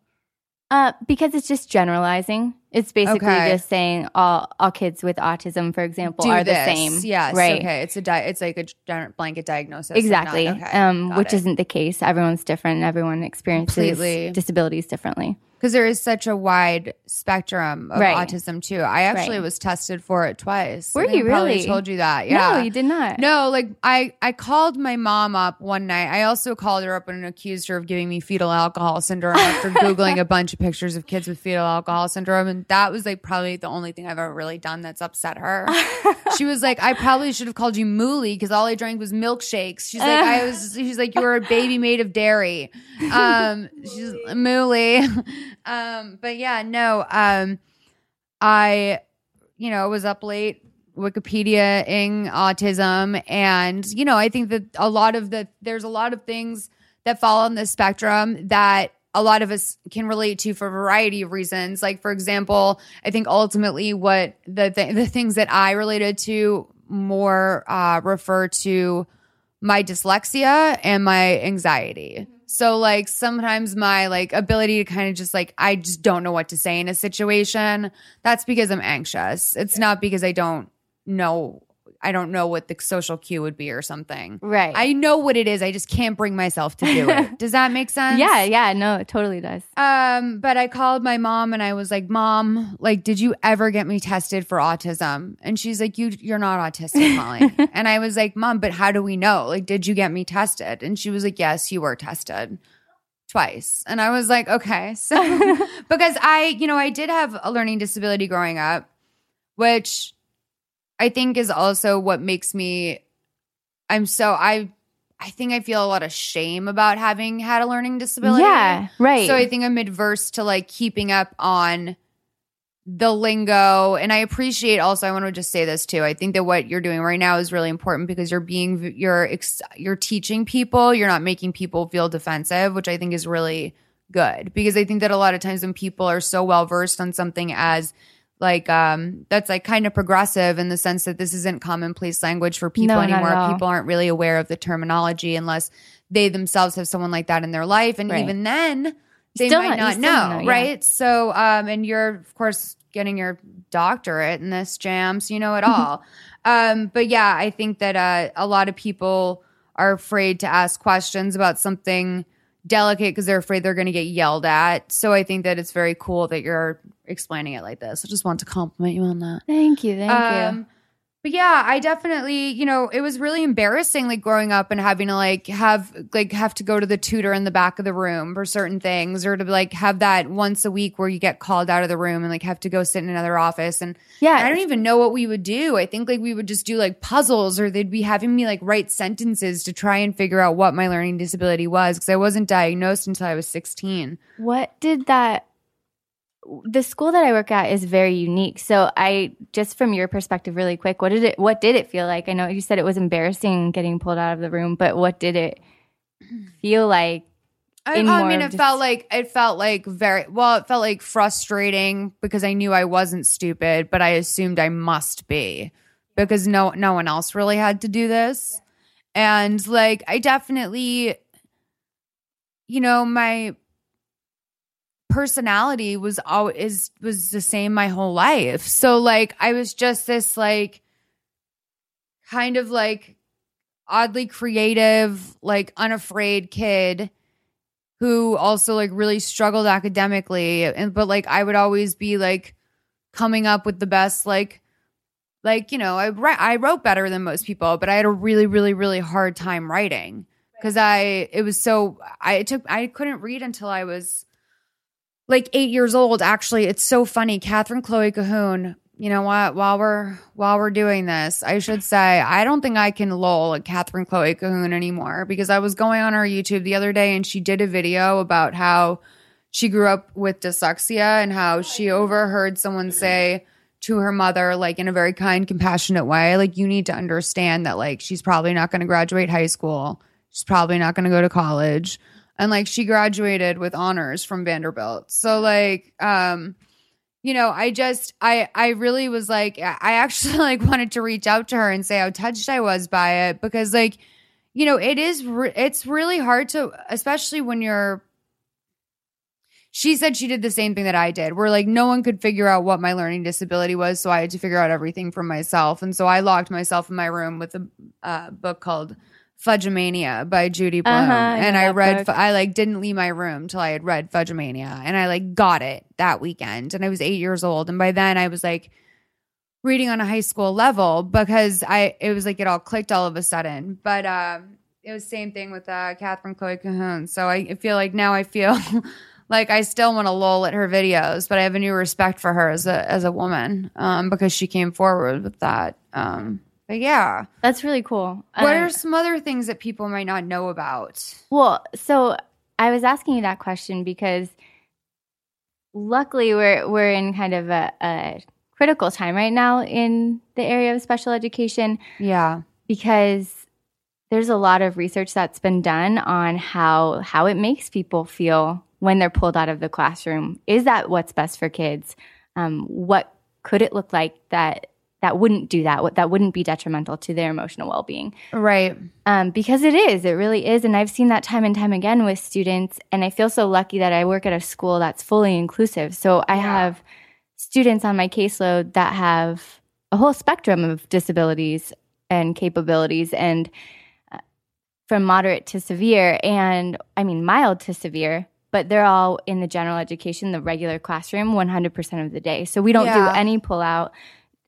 Uh, because it's just generalizing. It's basically Okay. just saying all all kids with autism, for example, Do are this. the same. Yes. right. Okay. It's a di- it's like a blanket diagnosis. Exactly. okay, um, which isn't the case. Everyone's different. And everyone experiences Completely. disabilities differently. because there is such a wide spectrum of Right. autism too. I actually Right. was tested for it twice. Were you I really? Told you that? Yeah. No, you did not. No, like I I called my mom up one night. I also called her up and accused her of giving me fetal alcohol syndrome after googling a bunch of pictures of kids with fetal alcohol syndrome, and that was like probably the only thing I've ever really done that's upset her. she was like, I probably should have called you Mooly because all I drank was milkshakes. She's like, I was. She's like, you were a baby made of dairy. Um, she's Mooly. um, but yeah, no. Um, I, you know, was up late Wikipedia-ing autism. And, you know, I think that a lot of the, there's a lot of things that fall on the spectrum that a lot of us can relate to for a variety of reasons. Like, for example, I think ultimately what the, th- the things that I related to more uh, refer to my dyslexia and my anxiety. So like sometimes my like ability to kind of just like I just don't know what to say in a situation. That's because I'm anxious. It's not because I don't know I don't know what the social cue would be or something. Right. I know what it is. I just can't bring myself to do it. Does that make sense? yeah, yeah, no, it totally does. Um, but I called my mom and I was like, "Mom, like, did you ever get me tested for autism?" And she's like, "You, you're not autistic, Molly." and I was like, "Mom, but how do we know? Like, did you get me tested?" And she was like, "Yes, you were tested twice." And I was like, "Okay." So, because I, you know, I did have a learning disability growing up, which I think is also what makes me. I'm so I. I think I feel a lot of shame about having had a learning disability. Yeah, right. So I think I'm adverse to like keeping up on the lingo. And I appreciate also, I want to just say this too. I think that what you're doing right now is really important because you're being, you're, ex- you're teaching people, you're not making people feel defensive, which I think is really good because I think that a lot of times when people are so well versed on something as like um that's like kind of progressive in the sense that this isn't commonplace language for people No, anymore. people aren't really aware of the terminology unless they themselves have someone like that in their life. And Right. even then they Still might not- not know, know, yeah. right? So um and you're of course getting your doctorate in this jam so you know it all. Um but yeah i think that uh a lot of people are afraid to ask questions about something delicate because they're afraid they're going to get yelled at. So i think that it's very cool that you're explaining it like this. I just want to compliment you on that. Thank you, thank you. Um, But yeah, I definitely, you know, it was really embarrassing like growing up and having to like have like have to go to the tutor in the back of the room for certain things or to like have that once a week where you get called out of the room and like have to go sit in another office and Yeah, I don't even know what we would do. I think like we would just do like puzzles or they'd be having me like write sentences to try and figure out what my learning disability was because I wasn't diagnosed until I was 16. What did that? The school that I work at is very unique. So I just from your perspective, really quick, what did it? What did it feel like? I know you said it was embarrassing getting pulled out of the room, but what did it feel like? I, I mean, it just- felt like it felt like very well. It felt like frustrating because I knew I wasn't stupid, but I assumed I must be because no no one else really had to do this, and like I definitely, you know, my personality was always was the same my whole life. So like I was just this like kind of like oddly creative, like unafraid kid who also like really struggled academically and but like I would always be like coming up with the best like like you know I I wrote better than most people but I had a really really really hard time writing cuz I it was so I it took I couldn't read until I was like 8 years old actually it's so funny. Catherine Chloe Cahoon you know what? While we're while we're doing this i should say i don't think i can lol at catherine chloe cahoon anymore because i was going on her youtube the other day and she did a video about how she grew up with dyslexia and how she overheard someone say to her mother like in a very kind compassionate way like you need to understand that like she's probably not going to graduate high school. She's probably not going to go to college and like she graduated with honors from vanderbilt so like um you know i just i i really was like i actually like wanted to reach out to her and say how touched i was by it because like you know, it is, re- it's really hard to, especially when you're, she said she did the same thing that I did, where like no one could figure out what my learning disability was. So I had to figure out everything for myself. And so I locked myself in my room with a uh, book called Fudgemania by Judy Blume. Uh-huh, and I read, book. I like didn't leave my room till I had read Fudgemania. And I like got it that weekend. And I was eight years old. And by then I was like, reading on a high school level because I it was like it all clicked all of a sudden. But um it was same thing with uh Catherine Chloe Cahoon. So I feel like now I feel like I still want to lull at her videos, but I have a new respect for her as a as a woman um because she came forward with that. Um but yeah. That's really cool. What Uh, are some other things that people might not know about? Well, so I was asking you that question because luckily we're we're in kind of a, a critical time right now in the area of special education Yeah. because there's a lot of research that's been done on how how it makes people feel when they're pulled out of the classroom. Is that what's best for kids? Um, what could it look like that that wouldn't do that? What that wouldn't be detrimental to their emotional well being? Right. um, because it is, it really is. And I've seen that time and time again with students. And I feel so lucky that I work at a school that's fully inclusive. So I have students on my caseload that have a whole spectrum of disabilities and capabilities and uh, from moderate to severe and I mean mild to severe but they're all in the general education the regular classroom 100% of the day so we don't Yeah. do any pull out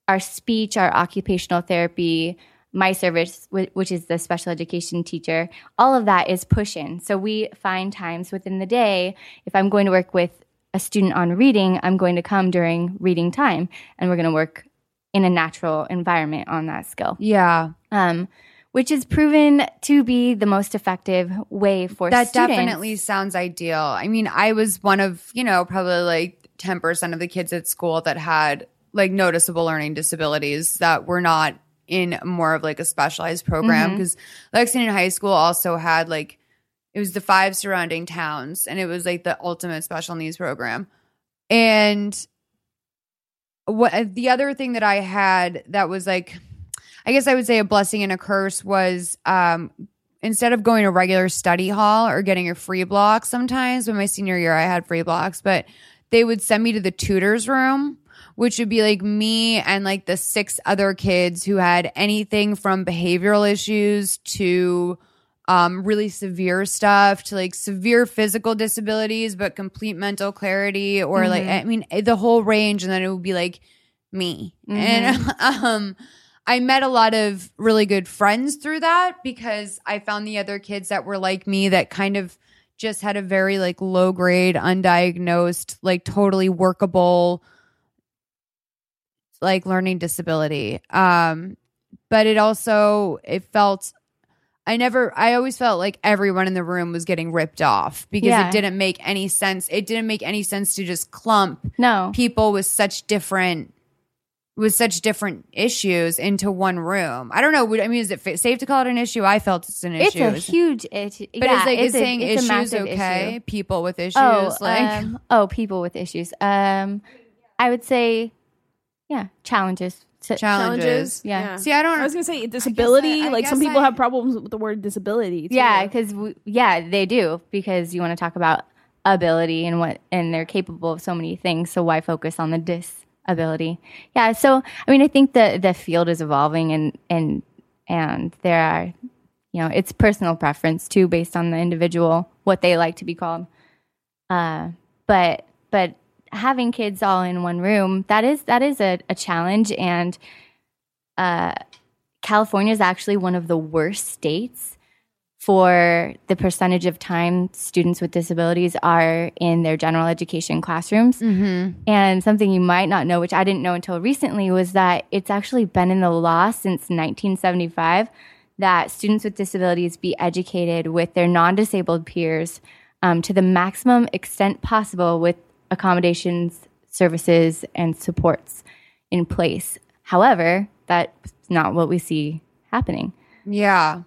our speech our occupational therapy my service which is the special education teacher all of that is push in so we find times within the day if i'm going to work with a student on reading i'm going to come during reading time and we're going to work in a natural environment on that skill Yeah. um, which is proven to be the most effective way for that students. definitely sounds ideal. I mean, I was one of, you know, probably like 10% of the kids at school that had like noticeable learning disabilities that were not in more of like a specialized program because Lexington High School also had like it was the five surrounding towns and it was like the ultimate special needs program. And what the other thing that I had that was like I guess I would say a blessing and a curse was um instead of going to regular study hall or getting a free block sometimes when my senior year I had free blocks, but they would send me to the tutors room, which would be like me and like the six other kids who had anything from behavioral issues to um, really severe stuff to like severe physical disabilities, but complete mental clarity, or like, I mean, the whole range. And then it would be like me. And um, I met a lot of really good friends through that because I found the other kids that were like me that kind of just had a very like low grade, undiagnosed, like totally workable like learning disability. Um but it also it felt I never I always felt like everyone in the room was getting ripped off because Yeah. it didn't make any sense. It didn't make any sense to just clump no. people with such different with such different issues into one room. I don't know. I mean, is it safe to call it an issue? I felt it's an issue. It's a huge issue. but yeah, is like it's is a- saying it's issues okay? issue. People with issues, Oh, like um, oh, people with issues. Um, I would say, yeah, challenges. So- challenges. Yeah. See, I don't. I was gonna say disability. I like some people I- have problems with the word disability. Too. Yeah, because yeah, they do because you want to talk about ability and what and they're capable of so many things. So why focus on the disability? Yeah. So I mean, I think the the field is evolving and and and there are you know it's personal preference too based on the individual what they like to be called. Uh, but but having kids all in one room that is that is a, a challenge and uh, California is actually one of the worst states for the percentage of time students with disabilities are in their general education classrooms. Mm-hmm. And something you might not know, which I didn't know until recently, was that it's actually been in the law since 1975 that students with disabilities be educated with their non disabled peers um, to the maximum extent possible with accommodations, services, and supports in place. However, that's not what we see happening. Yeah,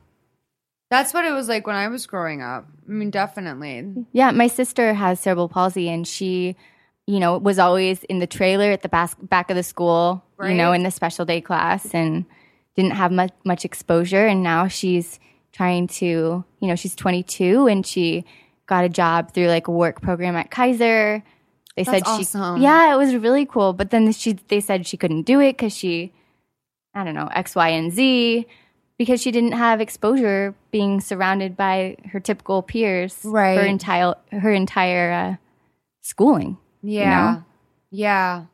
that's what it was like when I was growing up. I mean, definitely. Yeah, my sister has cerebral palsy, and she, you know, was always in the trailer at the bas- back of the school, you know, in the special day class, and didn't have much much exposure. And now she's trying to, you know, she's 22 and she got a job through like a work program at Kaiser. They That's said she, awesome. yeah, it was really cool. But then she, they said she couldn't do it because she, I don't know, X, Y, and Z, because she didn't have exposure being surrounded by her typical peers Right. her entire her entire uh, schooling. Yeah. know? Yeah.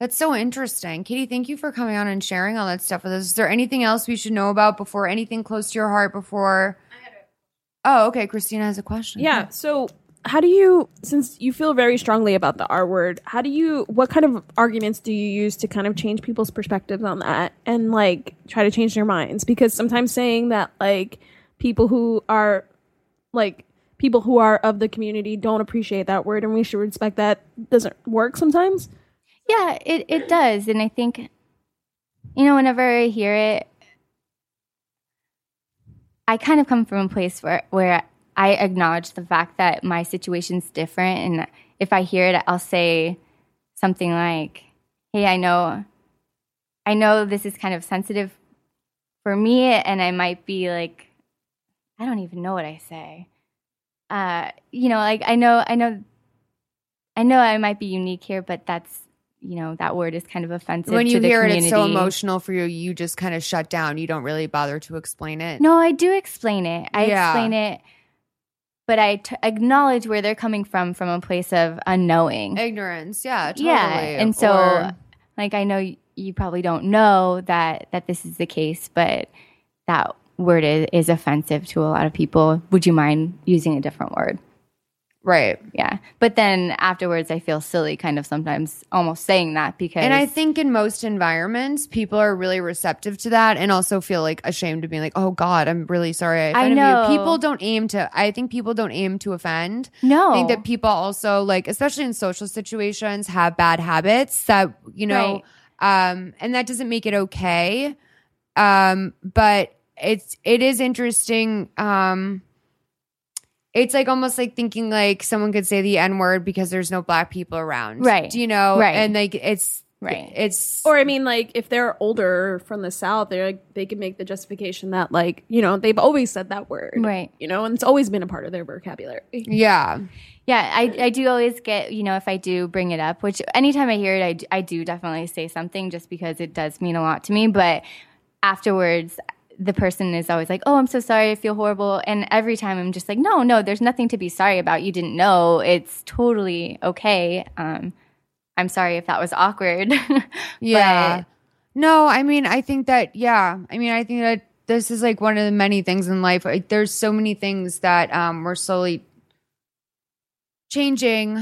That's so interesting. Katie, thank you for coming on and sharing all that stuff with us. Is there anything else we should know about before anything close to your heart before Oh, okay. Christina has a question. Yeah. So, how do you, since you feel very strongly about the R word, how do you, what kind of arguments do you use to kind of change people's perspectives on that and like try to change their minds? Because sometimes saying that like people who are like people who are of the community don't appreciate that word and we should respect that doesn't work sometimes. Yeah, it, it does. And I think, you know, whenever I hear it, I kind of come from a place where, where I acknowledge the fact that my situation's different. And if I hear it, I'll say something like, hey, I know, I know this is kind of sensitive for me, and I might be like, I don't even know what I say. Uh, you know, like I know, I know, I know I might be unique here, but that's you know that word is kind of offensive. When you hear it, it's so emotional for you. You just kind of shut down. You don't really bother to explain it. No, I do explain it. I Yeah. explain it, but I t- acknowledge where they're coming from from a place of unknowing. Ignorance. Yeah. Totally. Yeah, and so Or- like I know y- you probably don't know that that this is the case, but that word is, is offensive to a lot of people. Would you mind using a different word? Right. Yeah, but then afterwards, I feel silly, kind of sometimes almost saying that because And I think in most environments, people are really receptive to that and also feel like ashamed of being like, oh God, I'm really sorry. I, I know. You. People don't aim to, I think people don't aim to offend. no, I think that people also, like, especially in social situations, have bad habits that, you know, um, and that doesn't make it okay. Um, but it's, it is interesting. Um, it's like almost like thinking like someone could say the N word because there's no black people around. Right. Do you know? Right. And like it's Right. It's Or I mean, like if they're older from the south, they're like, they can make the justification that like you know they've always said that word, Right. You know, and it's always been a part of their vocabulary. yeah. Yeah, I, I do always get, you know, if I do bring it up, which anytime I hear it, I, I do definitely say something just because it does mean a lot to me. But afterwards, the person is always like, oh, I'm so sorry. I feel horrible. And every time I'm just like, no, no, there's nothing to be sorry about. You didn't know. It's totally okay. Um, I'm sorry if that was awkward. Yeah. But- no, I mean, I think that, yeah. I mean, I think that this is like one of the many things in life. Like, there's so many things that um, we're slowly changing.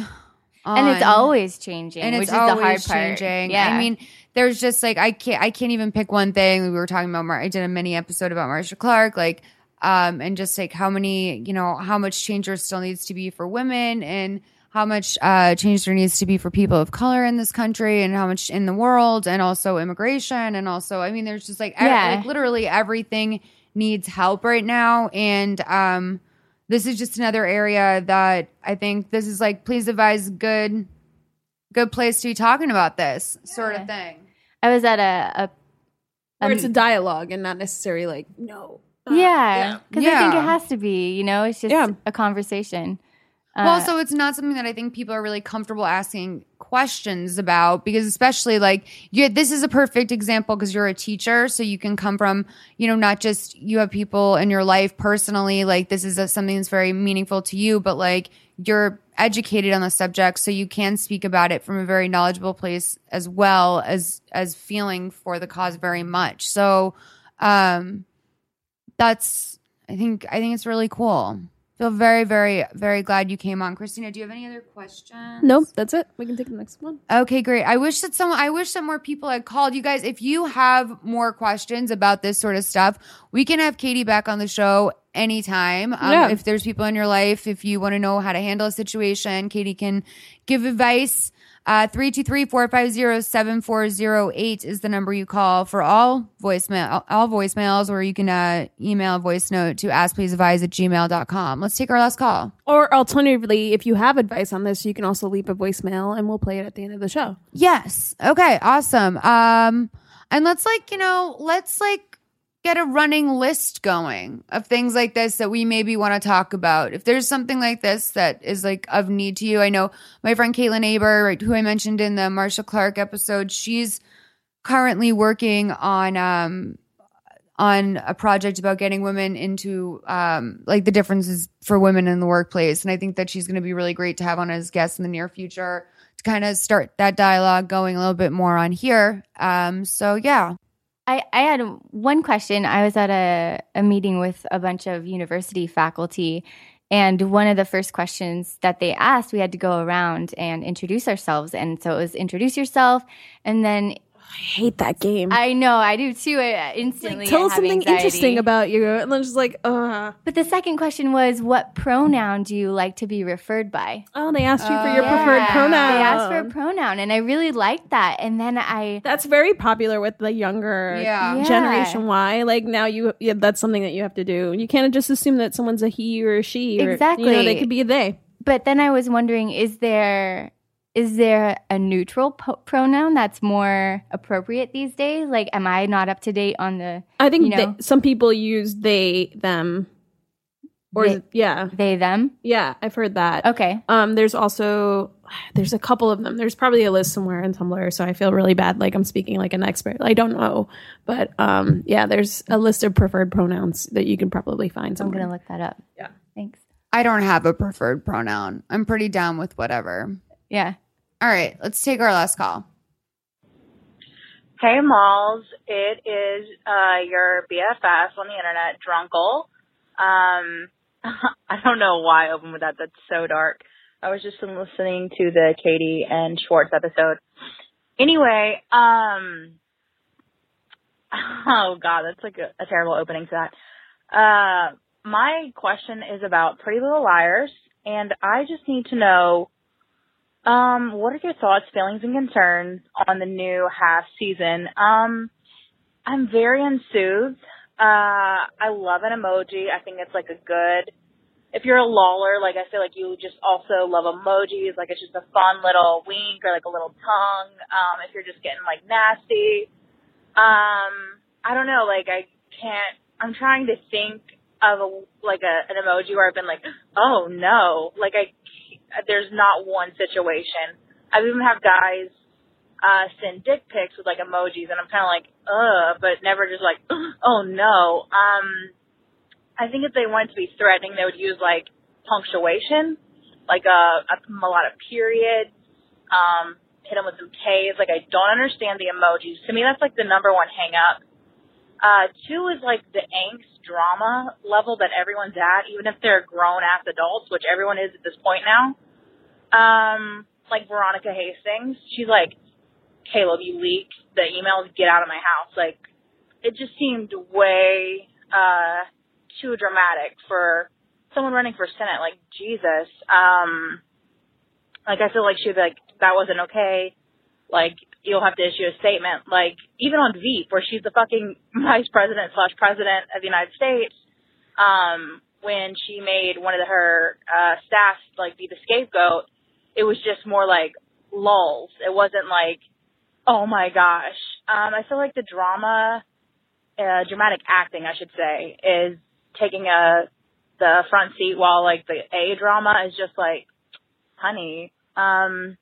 and it's always changing, and which it's is always the hard part. changing. Yeah. I mean, there's just like I can't I can't even pick one thing. We were talking about Mar- I did a mini episode about Marcia Clark, like um, and just like how many you know how much change there still needs to be for women and how much uh, change there needs to be for people of color in this country and how much in the world and also immigration and also I mean there's just like, ev- Yeah. like literally everything needs help right now and um this is just another area that I think this is like please advise good good place to be talking about this sort of thing. I was at a, a Where Um, it's a dialogue and not necessarily like no. Uh, yeah, because I think it has to be. You know, it's just Yeah. a conversation. well, Uh, so it's not something that I think people are really comfortable asking questions about because especially like you this is a perfect example because you're a teacher so you can come from, you know, not just you have people in your life personally like this is a, something that's very meaningful to you but like you're educated on the subject so you can speak about it from a very knowledgeable place as well as as feeling for the cause very much. So um that's I think I think it's really cool. Feel very, very, very glad you came on. Christina, do you have any other questions? Nope, that's it. We can take the next one. Okay, great. I wish that some I wish that more people had called. You guys, if you have more questions about this sort of stuff, we can have Katie back on the show anytime. Um, Yeah. If there's people in your life, if you want to know how to handle a situation, Katie can give advice. Uh, 323-450-7408 is the number you call for all voicemail, all voicemails, or you can uh, email a voice note to askpleaseadvise at gmail.com. Let's take our last call. Or alternatively, if you have advice on this, you can also leave a voicemail and we'll play it at the end of the show. Yes. Okay. Awesome. Um, and let's like, you know, let's like get a running list going of things like this that we maybe want to talk about. If there's something like this that is like of need to you, I know my friend Caitlin Aber, right, who I mentioned in the Marcia Clark episode, she's currently working on um on a project about getting women into um like the differences for women in the workplace. And i think that she's going to be really great to have on as guest in the near future to kind of start that dialogue going a little bit more on here. Um so yeah I, I had one question. I was at a, a meeting with a bunch of university faculty, and one of the first questions that they asked, we had to go around and introduce ourselves. And so it was introduce yourself, and then I hate that game. I know I do too. I instantly Tell us have something anxiety. interesting about you. And then just like, uh But the second question was, what pronoun do you like to be referred by? oh, they asked you for your Yeah. preferred pronoun. They asked for a pronoun, and I really liked that. And then I, That's very popular with the younger Yeah. Yeah. generation Y. Like now you yeah, that's something that you have to do. You can't just assume that someone's a he or a she or you know, Exactly. they could be a they. but then I was wondering, is there is there a neutral po- pronoun that's more appropriate these days? Like, am I not up to date on the I think You know? they, some people use they them or They- yeah. they them? Yeah, I've heard that. Okay, Um, there's also there's a couple of them. There's probably a list somewhere in Tumblr, so I feel really bad, like I'm speaking like an expert. I don't know, but um, yeah, there's a list of preferred pronouns that you can probably find Somewhere. I'm gonna look that up. Yeah. thanks. i don't have a preferred pronoun i'm pretty down with whatever Yeah, all right let's take our last call Hey Molls, it is uh, your BFF on the internet, Drunkle. Um, I don't know why I opened with that. That's so dark. I was just listening to the Katie and Schwartz episode. Anyway, um, oh god, that's like a, a terrible opening to that. Uh, my question is about Pretty Little Liars, and I just need to know um, what are your thoughts, feelings, and concerns on the new half season? Um, I'm very enthused. Uh, I love an emoji. I think it's like a good. If you're a loller, like I feel like you just also love emojis. Like it's just a fun little wink or like a little tongue. Um, if you're just getting like nasty. Um, I don't know. Like I can't. I'm trying to think of a like a an emoji where I've been like, oh no. Like I there's not one situation. I've even have guys uh send dick pics with like emojis and I'm kinda like, ugh, but never just like, oh no. Um I think if they wanted to be threatening they would use like punctuation, like a, a, a lot of periods, um, hit them with some K's. Like I don't understand the emojis. To me that's like the number one hang up. Uh, two is like the angst drama level that everyone's at, even if they're grown ass adults, which everyone is at this point now. Um, like Veronica Hastings, she's like, Caleb, you leaked the emails, get out of my house. Like, it just seemed way, uh, too dramatic for someone running for Senate. Like, Jesus. Um, like, I feel like she'd be like, that wasn't okay. Like, you'll have to issue a statement. Like, even on Veep, where she's the fucking vice president slash president of the United States, um, when she made one of her, uh, staff, like, be the scapegoat, it was just more like lulls. It wasn't like, oh my gosh. Um, I feel like the drama, uh, dramatic acting, I should say, is taking a, the front seat while like the A drama is just like, honey, um,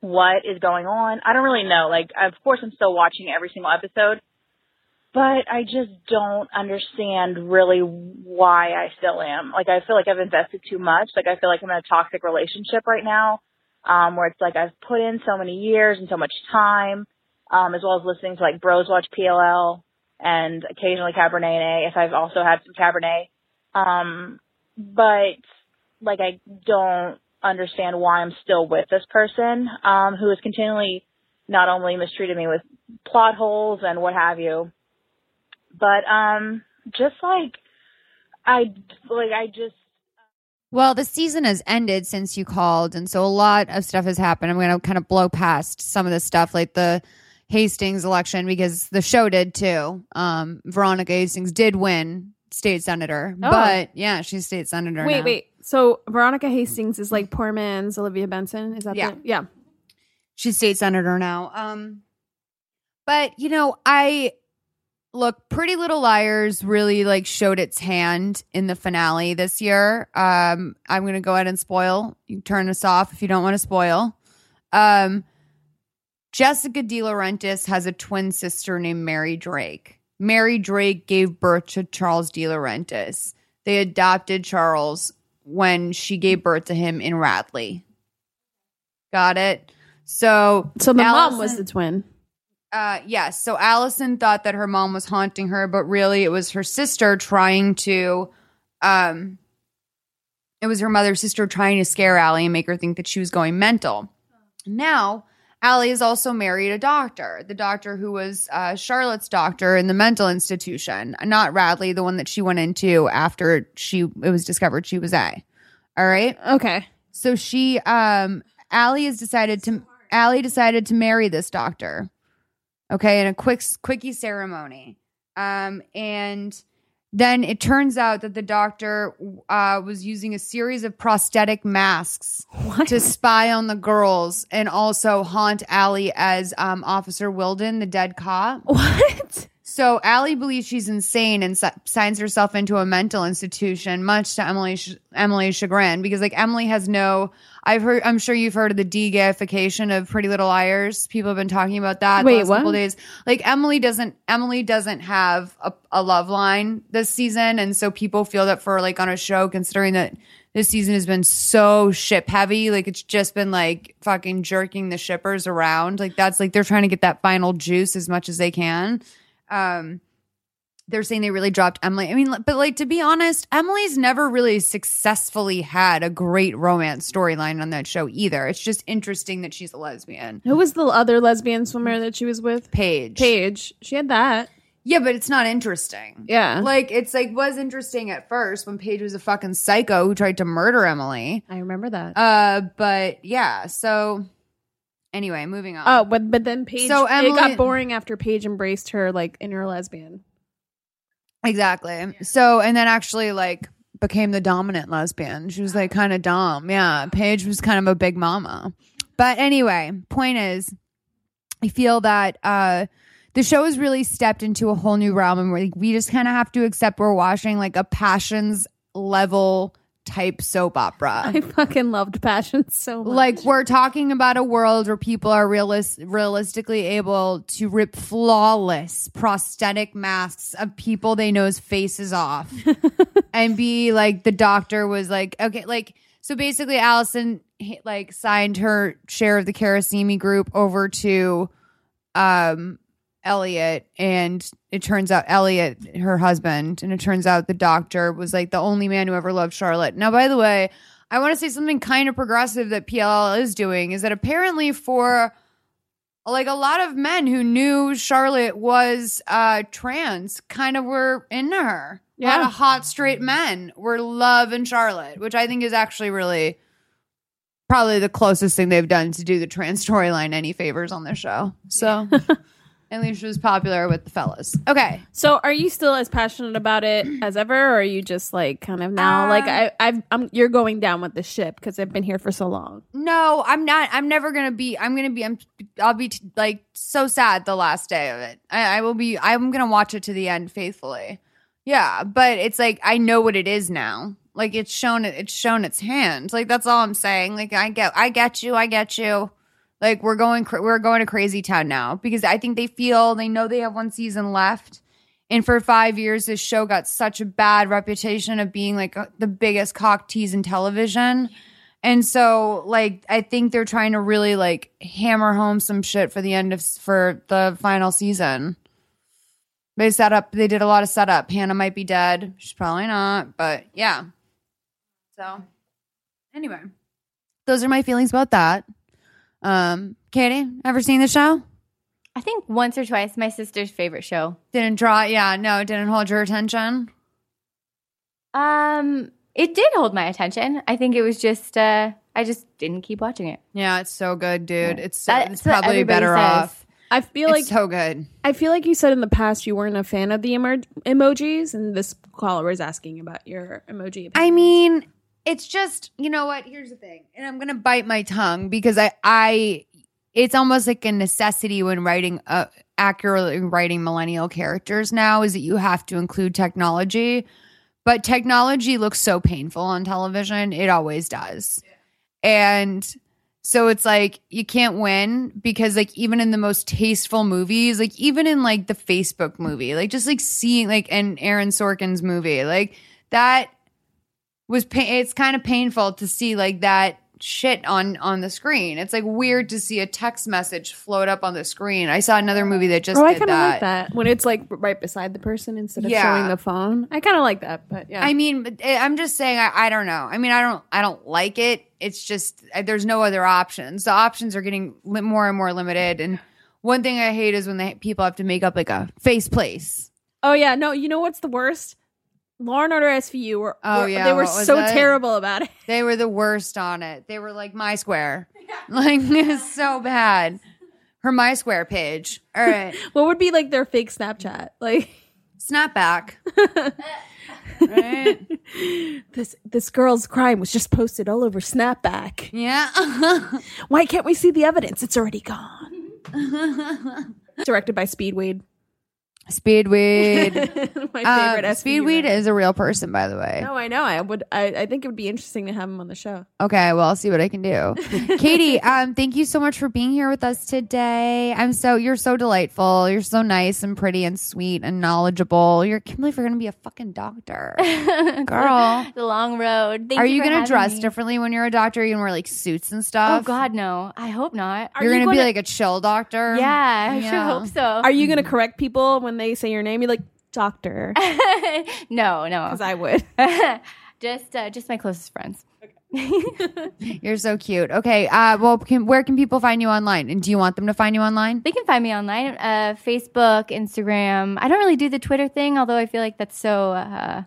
what is going on? I don't really know. Like, of course I'm still watching every single episode, but I just don't understand really why I still am. Like, I feel like I've invested too much. Like, I feel like I'm in a toxic relationship right now, um, where it's like I've put in so many years and so much time, um, as well as listening to like Bros Watch PLL and occasionally Cabernet and A if I've also had some Cabernet. Um, but like I don't understand why I'm still with this person, um, who has continually not only mistreated me with plot holes and what have you, but um, just like I like I just Well, the season has ended since you called, and so a lot of stuff has happened. I'm going to kind of blow past some of the stuff, like the Hastings election, because the show did too. Um, Veronica Hastings did win state senator, Oh. but yeah, she's state senator. Wait, now. wait. So Veronica Hastings is like poor man's Olivia Benson. Is that Yeah. the, yeah? she's state senator now. Um, but you know, I look, Pretty Little Liars really like showed its hand in the finale this year. Um, I'm gonna go ahead and spoil. You turn us off if you don't want to spoil. Um, Jessica DiLaurentis has a twin sister named Mary Drake. Mary Drake gave birth to Charles DiLaurentis. They adopted Charles when she gave birth to him in Radley. Got it. So, So the mom was the twin. Uh, yes. So Alison thought that her mom was haunting her, but really it was her sister trying to, um, it was her mother's sister trying to scare Allie and make her think that she was going mental. Now, Allie is also married a doctor, the doctor who was uh, Charlotte's doctor in the mental institution, not Radley, the one that she went into after she it was discovered she was A. All right. Okay. So she, um, Allie has decided to, Allie decided to marry this doctor. Okay, in a quick, quickie ceremony. Um, and then it turns out that the doctor uh, was using a series of prosthetic masks to spy on the girls and also haunt Allie as um, Officer Wilden, the dead cop. What? So Allie believes she's insane and si- signs herself into a mental institution, much to Emily's ch- Emily's chagrin, because like Emily has no. I've heard. I'm sure you've heard of the de-gayfication of Pretty Little Liars. People have been talking about that Wait, the last couple what? days. Like Emily doesn't. Emily doesn't have a, a love line this season, and so people feel that for like on a show, considering that this season has been so ship heavy, like it's just been like fucking jerking the shippers around. Like that's like they're trying to get that final juice as much as they can um they're saying they really dropped Emily. I mean, but like to be honest, Emily's never really successfully had a great romance storyline on that show either. It's just interesting that she's a lesbian. Who was the other lesbian swimmer that she was with? Paige. Paige. She had that. Yeah, but it's not interesting. Yeah. Like it's like was interesting at first when Paige was a fucking psycho who tried to murder Emily. I remember that. Uh, but yeah. So anyway, moving on. oh, but but then Paige. So it got boring after Paige embraced her like inner lesbian. Exactly. So, and then actually like became the dominant lesbian. She was like kind of dumb. Yeah. Paige was kind of a big mama. But anyway, point is, I feel that uh the show has really stepped into a whole new realm and we like, we just kind of have to accept we're watching like a passions level type soap opera. I fucking loved Passion so much. Like we're talking about a world where people are realis- realistically able to rip flawless prosthetic masks of people they know's faces off and be like the doctor was like okay like so basically Alison like signed her share of the Carissimi group over to um Elliot and it turns out Elliot her husband and it turns out the doctor was like the only man who ever loved Charlotte. Now by the way, I want to say something kind of progressive that PLL is doing is that apparently for like a lot of men who knew Charlotte was uh trans kind of were into her. Yeah. A lot of hot straight men were loving Charlotte, which I think is actually really probably the closest thing they've done to do the trans storyline any favors on this show. So at least she was popular with the fellas. Okay. So, are you still as passionate about it as ever, or are you just like kind of now like Um, I, I've, I'm you're going down with the ship because I've been here for so long. No, I'm not. I'm never gonna be. I'm gonna be. I'm. I'll be t- like so sad the last day of it. I, I will be. I'm gonna watch it to the end faithfully. Yeah, but it's like I know what it is now. Like it's shown. It's shown its hand. Like that's all I'm saying. Like I get. I get you. I get you. Like we're going. We're going to crazy town now because I think they feel they know they have one season left. And for five years, this show got such a bad reputation of being like uh, the biggest cock tease in television. And so, like, I think they're trying to really like hammer home some shit for the end of for the final season. They set up. They did a lot of setup. Hannah might be dead. She's probably not, but yeah. So, anyway, those are my feelings about that. Um, Katie, ever seen the show? I think once or twice, my sister's favorite show. Didn't draw. Yeah, no, it didn't hold your attention. Um, it did hold my attention. I think it was just uh, I just didn't keep watching it. Yeah, it's so good, dude. It's so, That's it's probably better says. off. I feel It's like so good. I feel like you said in the past you weren't a fan of the emo- emojis, and this caller was asking about your emoji. I mean, it's just you know what. Here's the thing, and I'm gonna bite my tongue because I I it's almost like a necessity when writing a accurately writing millennial characters now is that you have to include technology. But technology looks so painful on television. It always does. And so it's like you can't win because like even in the most tasteful movies, like even in like the Facebook movie, like just like seeing like and Aaron Sorkin's movie, like that was pain it's kind of painful to see like that shit on on the screen. It's like weird to see a text message float up on the screen. I saw another movie that just oh, I kind of that. like that when it's like right beside the person instead of Yeah. showing the phone. I kind of like that, but yeah. I mean, eh, I'm just saying. I, I don't know. I mean, I don't. I don't like it. It's just uh, there's no other options. The options are getting more and more limited. And one thing I hate is when they people have to make up like a face place. oh yeah, no, you know what's the worst? Law and Order SVU were, Oh, were- yeah, they were so that? terrible about it. They were the worst on it. They were like my square, like it's so bad. Her my square page. All right, What would be like their fake Snapchat? Like snapback. right? this this girl's crime was just posted all over Snapback. Yeah. Why can't we see the evidence? It's already gone. Directed by Speedweed. Speedweed. My Um, favorite SVU Speedweed man. is a real person, by the way. No, I know. I would. I, I think it would be interesting to have him on the show. Okay, well, I'll see what I can do. Katie, um, thank you so much for being here with us today. I'm so you're so delightful. You're so nice and pretty and sweet and knowledgeable. You're I can't believe you're gonna be a fucking doctor. Girl. the long road. Thank Are you you for gonna dress me. differently when you're a doctor? Are you gonna wear like suits and Oh stuff? God, no. I hope not. You're you gonna, be gonna- like a chill doctor? Yeah, I Yeah. sure hope so. Are you going to correct people when they say your name? You're like doctor, no, no. because I would. just, uh, just my closest friends. You're so cute. Okay, uh, well can, where can people find you online? And do you want them to find you online? They can find me online, uh, Facebook, Instagram. I don't really do the Twitter thing, although I feel like that's so uh,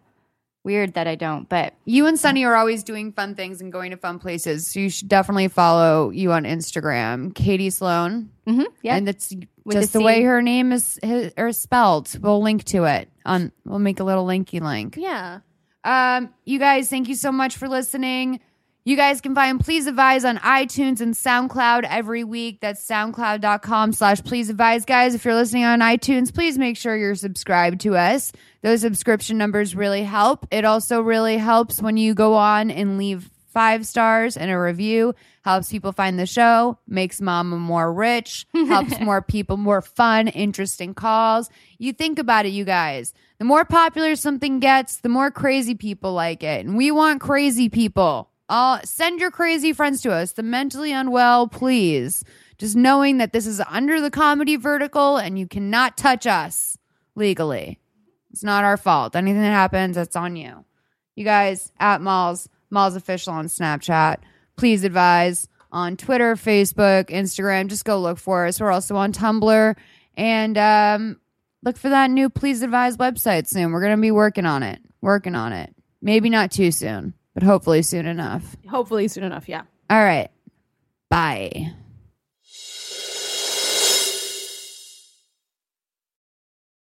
weird that I don't. But You and Sunny are always doing fun things and going to fun places. So you should definitely follow you on Instagram, Katie Sloan. mhm, yeah, And it's With just a the way her name is is- or spelled. We'll link to it on. We'll make a little linky link. yeah. Um, you guys, thank you so much for listening. You guys can find Please Advise on iTunes and SoundCloud every week. That's soundcloud.com slash please advise. Guys, if you're listening on iTunes, please make sure you're subscribed to us. Those subscription numbers really help. It also really helps when you go on and leave five stars and a review. Helps people find the show, makes mama more rich, helps more people more fun, interesting calls. You think about it, you guys. The more popular something gets, the more crazy people like it. And we want crazy people. Uh, send your crazy friends to us. The mentally unwell, please. Just knowing that this is under the comedy vertical and you cannot touch us legally. It's not our fault. Anything that happens, that's on you. You guys at Molls, Molls Official on Snapchat. Please advise on Twitter, Facebook, Instagram. Just go look for us. We're also on Tumblr. And um, look for that new Please Advise website soon. We're going to be working on it. Working on it. Maybe not too soon, but hopefully soon enough. Hopefully soon enough. Yeah. All right. Bye.